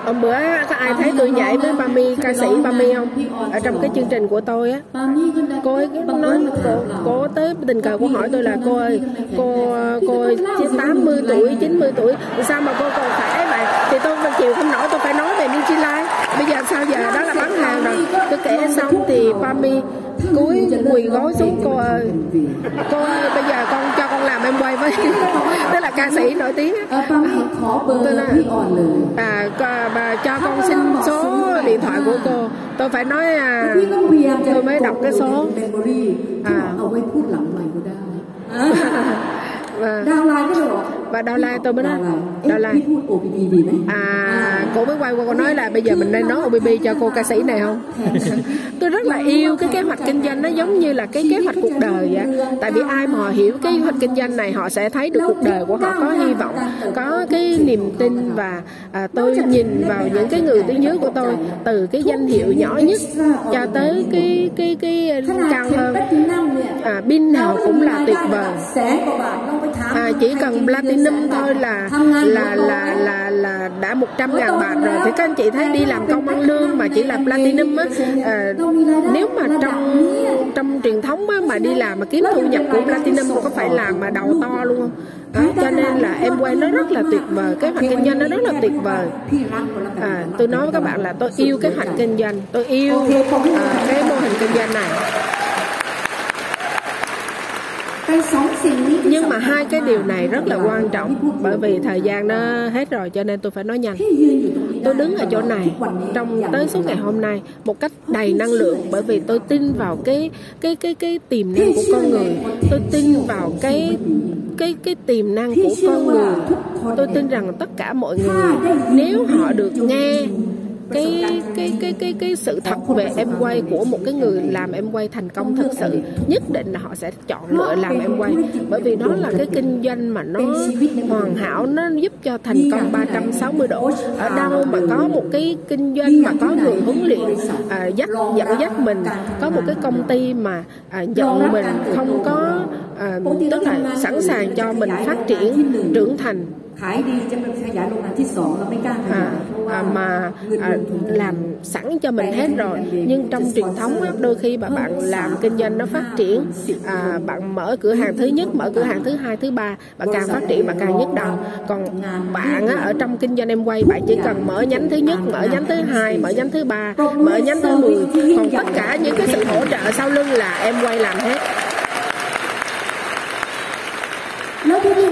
hôm bữa có ai thấy tôi nhảy với Bami ca sĩ Bami không? Ở trong cái chương trình của tôi á. Cô ấy nói cô, cô tới tình cờ cô hỏi tôi là cô ơi cô cô 80 tuổi 90 tuổi sao mà cô còn khỏe vậy? Thì tôi không chịu không nổi tôi phải nói về New Zealand bây giờ sao giờ? Đó là bán hàng rồi. Tôi kể xong thì Bami cúi quỳ gối xuống cô ơi cô ơi bây giờ con em quay với [LAUGHS] tức là ca sĩ nổi tiếng tôi là à, bà cho con xin số điện thoại của cô. Tôi phải nói à, tôi mới đọc cái số. à. [LAUGHS] [LAUGHS] à. đào lại cái đồ và đau lai tôi mới nói. Đào lại à, à cô mới quay qua cô nói là bây giờ mình nên nói OBB cho cô ca sĩ này không? [LAUGHS] Tôi rất là yêu cái kế hoạch kinh doanh. Nó giống như là cái kế hoạch cuộc đời vậy tại vì ai mà hiểu cái kế hoạch kinh doanh này họ sẽ thấy được cuộc đời của họ có hy vọng có cái niềm tin và à, tôi nhìn vào những cái người tuyến dưới của tôi từ cái danh hiệu nhỏ nhất cho tới cái cái cái, cái cao hơn. à, pin nào cũng là tuyệt vời à, chỉ cần platinum thôi là là là là là đã 100 ngàn bạc rồi. Thì các anh chị thấy đi làm công ăn lương mà chỉ là platinum á à, nếu mà trong trong truyền thống á, mà đi làm mà kiếm thu nhập của platinum có phải làm mà đầu to luôn không? Đó, cho nên là em quay nó rất là tuyệt vời cái hoạch kinh doanh nó rất là tuyệt vời. À, tôi nói với các bạn là tôi yêu cái hoạch kinh doanh tôi yêu à, cái mô hình kinh doanh này nhưng mà hai cái điều này rất là quan trọng, bởi vì thời gian nó hết rồi cho nên tôi phải nói nhanh. Tôi đứng ở chỗ này, trong tới suốt ngày hôm nay, một cách đầy năng lượng, bởi vì tôi tin vào cái cái cái cái tiềm năng của con người. Tôi tin vào cái cái cái tiềm năng của con người. Tôi tin rằng tất cả mọi người, nếu họ được nghe cái cái cái cái cái sự thật về em quay của một cái người làm em quay thành công thực sự nhất định là họ sẽ chọn lựa làm em quay bởi vì đó là cái kinh doanh mà nó hoàn hảo nó giúp cho thành công 360 độ ở đâu mà có một cái kinh doanh mà có người huấn luyện à, dắt dẫn dắt mình có một cái công ty mà à, dẫn mình không có à, tức là sẵn sàng cho mình phát triển trưởng thành ขายดีจะไปขยายโรงงานที่สองเราไม่กล้าขยาย à, à, mà à, làm sẵn cho mình hết rồi. Nhưng trong truyền thống á, đôi khi mà bạn làm kinh doanh nó phát triển à, bạn mở cửa hàng thứ nhất mở cửa hàng thứ hai thứ ba bạn càng phát triển bạn càng nhức đầu. Còn bạn á, ở trong kinh doanh em quay bạn chỉ cần mở nhánh thứ nhất mở nhánh thứ hai mở nhánh thứ ba mở nhánh thứ mười. Còn tất cả những cái sự hỗ trợ sau lưng là em quay làm hết.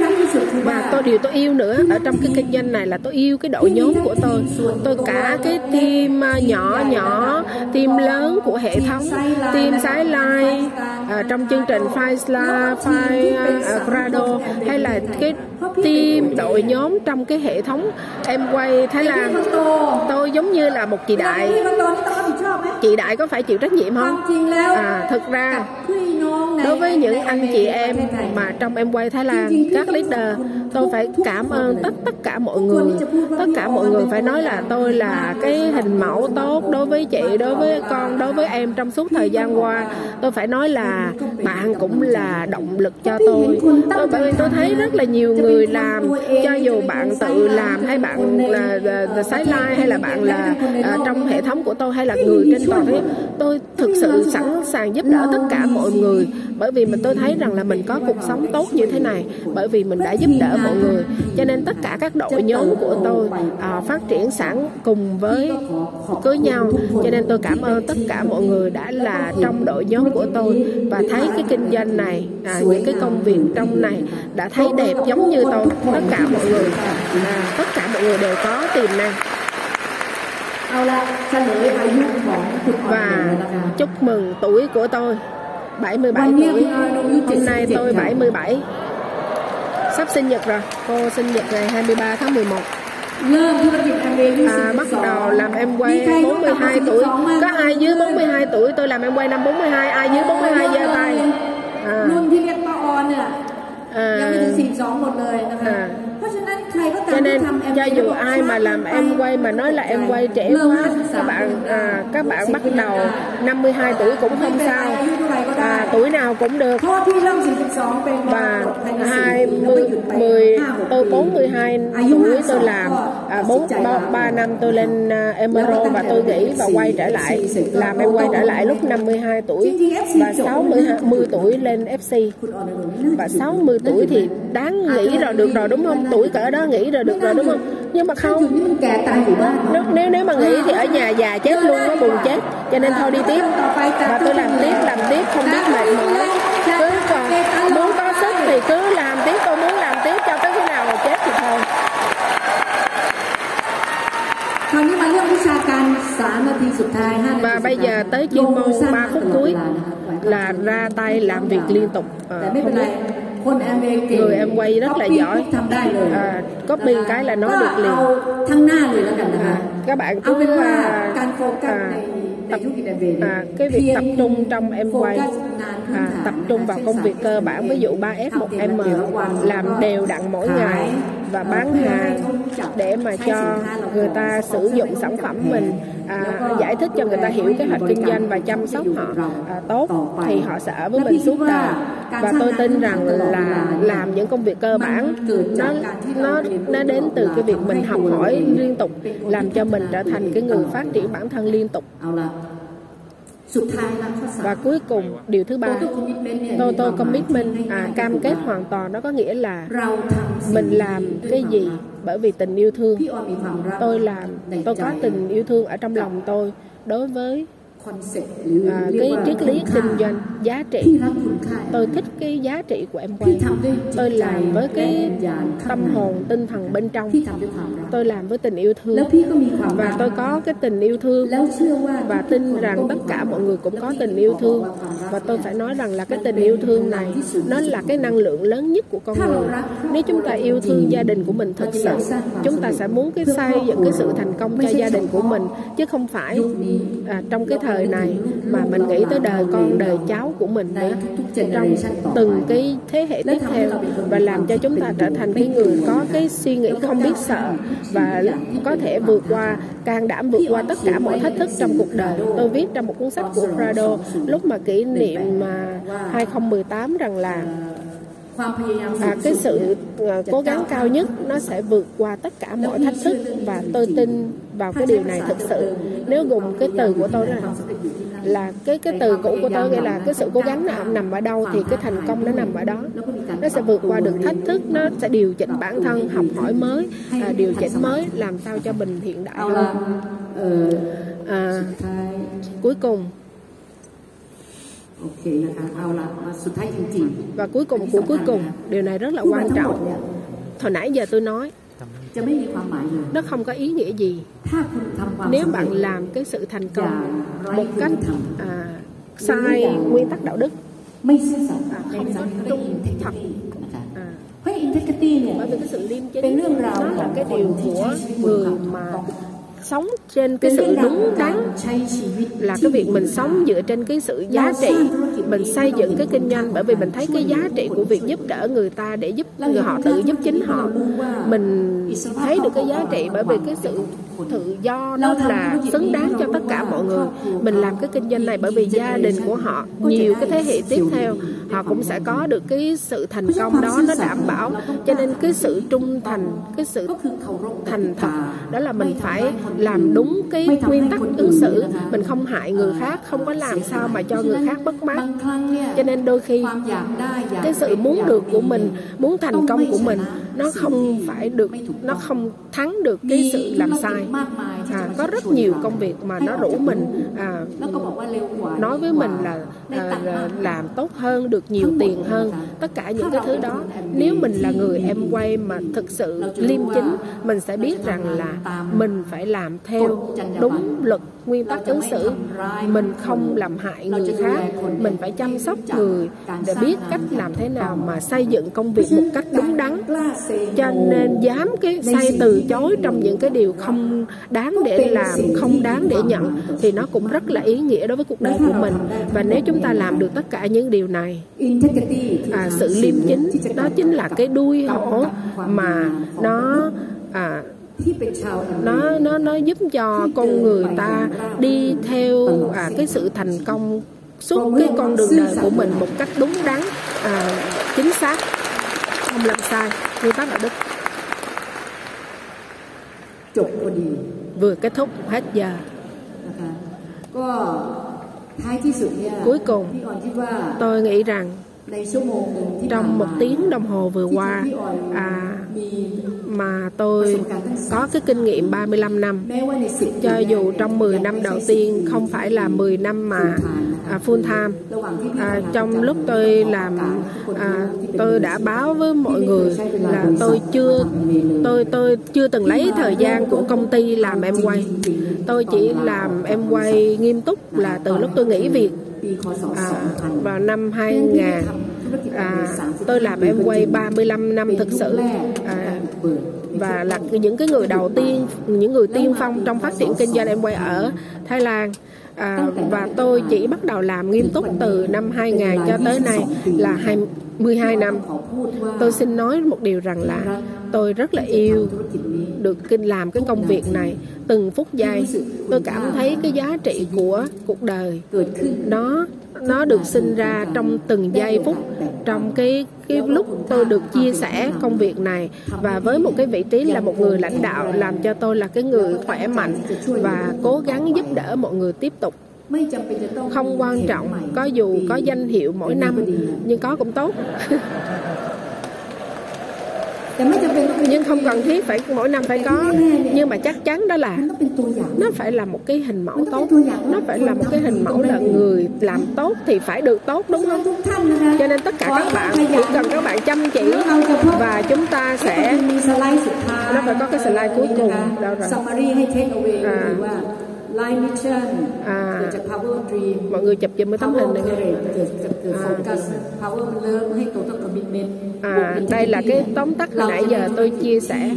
Và tôi điều tôi yêu nữa ở trong cái kinh doanh này là tôi yêu cái đội nhóm của tôi. Tôi cả cái team à, nhỏ nhỏ team lớn của hệ thống team sái lai à, trong chương trình Five Sla Five à, uh, Grado hay là cái team đội nhóm trong cái hệ thống em quay Thái Lan. Tôi giống như là một chị đại. Chị đại có phải chịu trách nhiệm không? À thực ra đối với những anh chị em mà trong em quay Thái Lan các leader tôi phải cảm ơn tất tất cả mọi người. Tất cả mọi người phải nói là tôi là cái hình mẫu tốt đối với chị đối với con đối với em trong suốt thời gian qua. Tôi phải nói là bạn cũng là động lực cho tôi tôi. Bởi vì tôi thấy rất là nhiều người làm cho dù bạn tự làm hay bạn là, là, là sideline hay là bạn là à, trong hệ thống của tôi hay là người trên toàn thế tôi thực sự sẵn sàng giúp đỡ tất cả mọi người bởi vì mình tôi thấy rằng là mình có cuộc sống tốt như thế này bởi vì mình đã giúp đỡ mọi người. Cho nên tất cả các đội nhóm của tôi à, phát triển sẵn cùng với cưới nhau. Cho nên tôi cảm ơn tất cả mọi người đã là trong đội nhóm của tôi. Và thấy cái kinh doanh này à, những cái công việc trong này đã thấy đẹp giống như tôi. Tất cả mọi người à, tất cả mọi người đều có tiềm năng. Và chúc mừng tuổi của tôi 77 tuổi. Hôm nay tôi 77 Sắp sinh nhật rồi. Cô sinh nhật ngày 23 tháng 11 À, bắt đầu làm em quay 42 tuổi. Có ai dưới 42 tuổi tôi làm em quay năm 42 Ai dưới 42 giơ tay. à. รุ่ cho nên cho dù ai mà làm em quay mà nói là em quay trẻ quá các bạn à, các bạn bắt đầu 52 tuổi cũng không sao. à, tuổi nào cũng được. Và hai mươi mười tôi 42 tuổi tôi làm. à, 4 3, 3 năm tôi lên uh, Emerald và tôi nghỉ và quay trở lại làm em quay trở lại lúc 52 tuổi và 60 10 tuổi lên FC và 60 tuổi thì đáng nghĩ rồi được rồi đúng không? Tuổi cỡ đó nghĩ rồi được rồi đúng không nhưng mà không nếu nếu nếu mà nghĩ thì ở nhà già chết luôn nó buồn chết cho nên thôi đi tiếp và tôi làm tiếp làm tiếp không biết mệt mỏi cứ còn muốn có sức thì cứ làm tiếp tôi muốn làm tiếp cho tới khi nào mà chết thì thôi คราวนี้มาเรื่องวิชาการ3นาทีสุดท้าย5นาที và bây giờ tới chuyên môn 3 phút cuối là ra tay làm việc liên tục à, แต่ người em quay rất là giỏi. À, copy cái là nói được liền. À, các bạn cứ à, à tập à, cái việc tập trung trong em quay. À, tập trung vào công việc cơ bản ví dụ 3 s 1 m làm đều đặn mỗi ngày và bán hàng để mà cho người ta sử dụng sản phẩm mình à, giải thích cho người ta hiểu kế hoạch kinh doanh và chăm sóc họ à, tốt thì họ sẽ ở với mình suốt đời. Và tôi tin rằng là làm những công việc cơ bản nó nó nó đến từ cái việc mình học hỏi liên tục làm cho mình trở thành cái người phát triển bản thân liên tục và cuối cùng điều thứ ba. Total commitment à cam kết hoàn toàn nó có nghĩa là mình làm cái gì? bởi vì tình yêu thương. Tôi làm tôi có tình yêu thương ở trong lòng tôi đối với à, cái triết lý kinh doanh giá trị. Tôi thích cái giá trị của em quay. tôi làm với cái tâm hồn tinh thần bên trong. Tôi làm với tình yêu thương. Và tôi có cái tình yêu thương. Và tin rằng tất cả mọi người cũng có tình yêu thương. và tôi phải nói rằng là cái tình yêu thương này nó là cái năng lượng lớn nhất của con người. nếu chúng ta yêu thương gia đình của mình thật sự chúng ta sẽ muốn cái xây dựng cái sự thành công cho gia đình của mình chứ không phải à, trong cái thời đời này mà mình nghĩ tới đời con đời cháu của mình nữa. Trong từng cái thế hệ tiếp theo và làm cho chúng ta trở thành cái người có cái suy nghĩ không biết sợ và có thể vượt qua, can đảm vượt qua tất cả mọi thách thức trong cuộc đời. Tôi viết trong một cuốn sách của Prado lúc mà kỷ niệm à, 2018 rằng là à, cái sự cố gắng cao nhất nó sẽ vượt qua tất cả mọi thách thức và tôi tin vào cái điều này thực sự. Nếu dùng cái từ của tôi là là cái cái từ cũ của tôi nghĩa là cái sự cố gắng nào nằm ở đâu thì cái thành công nó nằm ở đó. Nó sẽ vượt qua được thách thức nó sẽ điều chỉnh bản thân học hỏi mới à, điều chỉnh mới làm sao cho mình hiện đại hơn. À, cuối cùng và cuối cùng của cuối cùng điều này rất là quan trọng. hồi nãy giờ tôi nói nó không có ý nghĩa gì. Nếu bạn làm cái sự thành công một cách à, sai nguyên tắc đạo đức à, không có trung thật à, bởi vì cái sự liêm chính nó là cái điều của người mà sống trên cái sự đúng đắn là cái việc mình sống dựa trên cái sự giá trị mình xây dựng cái kinh doanh. Bởi vì mình thấy cái giá trị của việc giúp đỡ người ta để giúp người họ tự giúp chính họ. mình thấy được cái giá trị bởi vì cái sự tự do nó là xứng đáng cho tất cả mọi người. mình làm cái kinh doanh này bởi vì gia đình của họ nhiều cái thế hệ tiếp theo họ cũng sẽ có được cái sự thành công đó nó đảm bảo. cho nên cái sự trung thành cái sự thành thật đó là mình phải làm đúng cái nguyên tắc ứng xử. mình không hại người khác không có làm sao mà cho người khác bất mát cho nên đôi khi cái sự muốn được của mình muốn thành công của mình nó không phải được nó không thắng được cái sự làm sai. à, có rất nhiều công việc mà nó rủ mình à, nói với mình là à, là làm tốt hơn được nhiều tiền hơn. tất cả những cái thứ đó nếu mình là người em quay mà thực sự liêm chính mình sẽ biết rằng là mình phải làm làm theo đúng luật nguyên tắc ứng xử. mình không làm hại người khác. mình phải chăm sóc người để biết cách làm thế nào mà xây dựng công việc một cách đúng đắn. Cho nên dám cái say từ chối trong những cái điều không đáng để làm không đáng để nhận thì nó cũng rất là ý nghĩa đối với cuộc đời của mình. Và nếu chúng ta làm được tất cả những điều này à, sự liêm chính đó chính là cái đuôi hổ mà nó à, nó nó nó giúp cho con người ta đi theo à, cái sự thành công suốt cái con đường đời của mình một cách đúng đắn à, chính xác. Không làm sai như tắc đạo đức. Vừa kết thúc hết giờ. Cuối cùng tôi nghĩ rằng trong một tiếng đồng hồ vừa qua. à, mà tôi có cái kinh nghiệm 35 năm. Cho dù trong 10 năm đầu tiên không phải là 10 năm mà à, full time. À, trong lúc tôi làm à, tôi đã báo với mọi người là tôi chưa tôi tôi chưa từng lấy thời gian của công ty làm em quay. Tôi chỉ làm em quay nghiêm túc là từ lúc tôi nghỉ việc vào năm 2000 à, tôi làm em quay 35 năm thực sự. à, và là những cái người đầu tiên những người tiên phong trong phát triển kinh doanh em quay ở Thái Lan à, và tôi chỉ bắt đầu làm nghiêm túc từ năm 2000 cho tới nay là 12 năm. Tôi xin nói một điều rằng là tôi rất là yêu được kinh làm cái công việc này từng phút giây. Tôi cảm thấy cái giá trị của cuộc đời nó nó được sinh ra trong từng giây phút, trong cái cái lúc tôi được chia sẻ công việc này. Và với một cái vị trí là một người lãnh đạo làm cho tôi là cái người khỏe mạnh và cố gắng giúp đỡ mọi người tiếp tục. Không quan trọng, có dù có danh hiệu mỗi năm, nhưng có cũng tốt. [LAUGHS] nhưng không cần thiết phải mỗi năm phải có. Nhưng mà chắc chắn đó là nó phải là một cái hình mẫu tốt. nó phải là một cái hình mẫu là người làm tốt thì phải được tốt đúng không? cho nên tất cả các bạn chỉ cần các bạn chăm chỉ và chúng ta sẽ nó phải có cái slide cuối cùng. Đó rồi? à à, mọi người chụp giùm cái tấm hình này nghe. À, à đây là cái tóm tắt hồi nãy giờ tôi chia sẻ.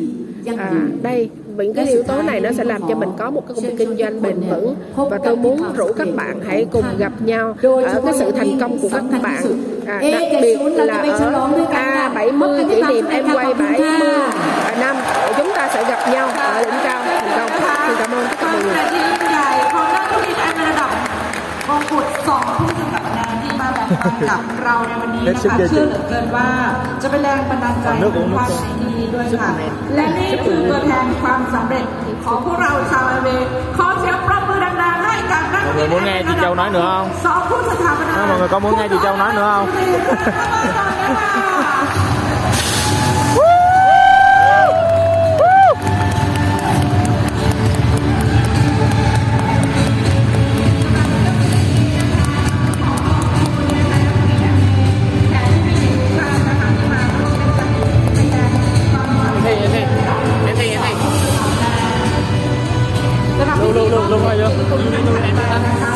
À, đây những cái yếu tố này nó sẽ làm cho mình có một cái công kinh doanh bền vững. Và tôi muốn rủ các bạn hãy cùng gặp nhau ở cái sự thành công của à, các bạn. À, đặc biệt là ở a 70 kỷ niệm em quay 70 năm chúng ta sẽ gặp nhau ở đỉnh cao. Thành công. Xin cảm ơn tất cả mọi người. งกุฎสองผู้สมัครงานที่มาแบ่งปันกับเราในวันนี้นะคะ เชื่อเหลือเกินว่าจะเป็นแรงบันดาลใจในความในที่นี้ด้วยค่ะ และนี่คือตัวแทนความสำเร็จของพวกเราชาวไอเวย์ขอเสียงปรบมือดังๆให้กับนักธุรกิจ Mọi người muốn nghe chị Châu nói nữa không? สองผู้สถาปนา Đó, mọi người có muốn nghe chị Châu nói nữa không? ลงมาเยอะ